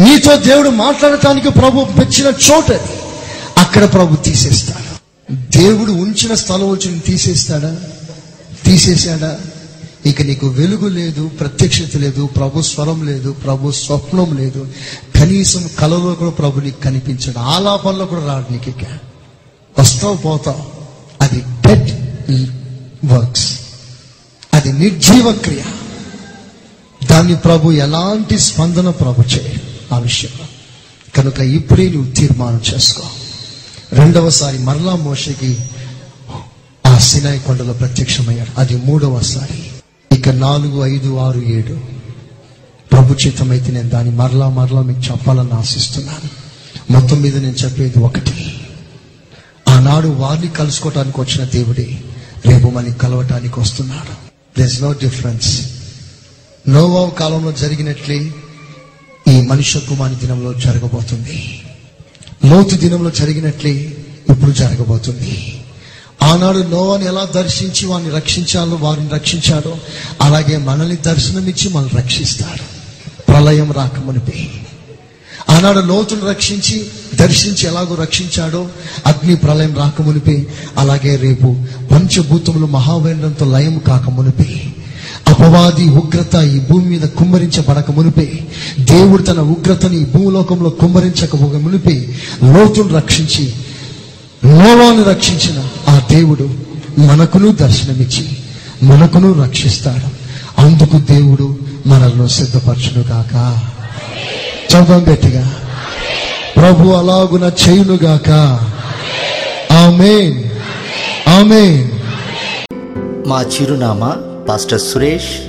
నీతో దేవుడు మాట్లాడటానికి ప్రభు పెంచిన చోటు అది. అక్కడ ప్రభు తీసేస్తాడు. దేవుడు ఉంచిన స్థలం వచ్చి తీసేస్తాడా? తీసేశాడా? ఇక నీకు వెలుగు లేదు ప్రత్యక్షత లేదు ప్రభు స్వరం లేదు ప్రభు స్వప్నం లేదు. కనీసం కలలో కూడా ప్రభు నీకు కనిపించడు. ఆలాపంలో కూడా రాడు నీకు ఇక. వస్తావు పోతావు. అది డెడ్ వర్క్స్. అది నిర్జీవ క్రియ. దాన్ని ప్రభు ఎలాంటి స్పందన ప్రభు చేయడు ఆ విషయంలో కనుక ఇప్పుడే నువ్వు తీర్మానం చేసుకో. రెండవసారి మరలా మోషకి ఆ సినాయి కొండలో ప్రత్యక్షమయ్యాడు. అది మూడవసారి. ఇక నాలుగు ఐదు ఆరు ఏడు. ప్రభుచితమైతే నేను దాన్ని మరలా మరలా మీకు చెప్పాలని ఆశిస్తున్నాను. మొత్తం మీద నేను చెప్పేది ఒకటి. ఆనాడు వారిని కలుసుకోవటానికి వచ్చిన దేవుడే రేపు మనకి కలవటానికి వస్తున్నాడు. దెస్ నో డిఫరెన్స్ నోవా కాలంలో జరిగినట్లే ఈ మనుష్య కుమారి దినంలో జరగబోతుంది. లోతు దినంలో జరిగినట్లే ఇప్పుడు జరగబోతుంది. ఆనాడు నోవాని ఎలా దర్శించి వారిని రక్షించాలో వారిని రక్షించాడో అలాగే మనల్ని దర్శనమిచ్చి మనల్ని రక్షిస్తాడు. ప్రళయం రాకమునిపే. ఆనాడు లోతును రక్షించి దర్శించి ఎలాగో రక్షించాడో అగ్ని ప్రళయం రాకమునిపే అలాగే రేపు పంచభూతములు మహావేంద్రంతో లయం కాకమునిపే. అపవాది ఉగ్రత ఈ భూమి మీద కుమ్మరించబడక మునిపే. దేవుడు తన ఉగ్రతని భూలోకంలో కుమ్మరించక మునిపే. లోతును రక్షించి నోవాను రక్షించిన ఆ దేవుడు మనకును దర్శనమిచ్చి మనకును రక్షిస్తాడు. అందుకు దేవుడు మనల్ని సిద్ధపరచును గాక చదువు గట్టిగా. ప్రభు అలాగున చేయునుగాక. ఆమె ఆమె మా చిరునామా pastor Suresh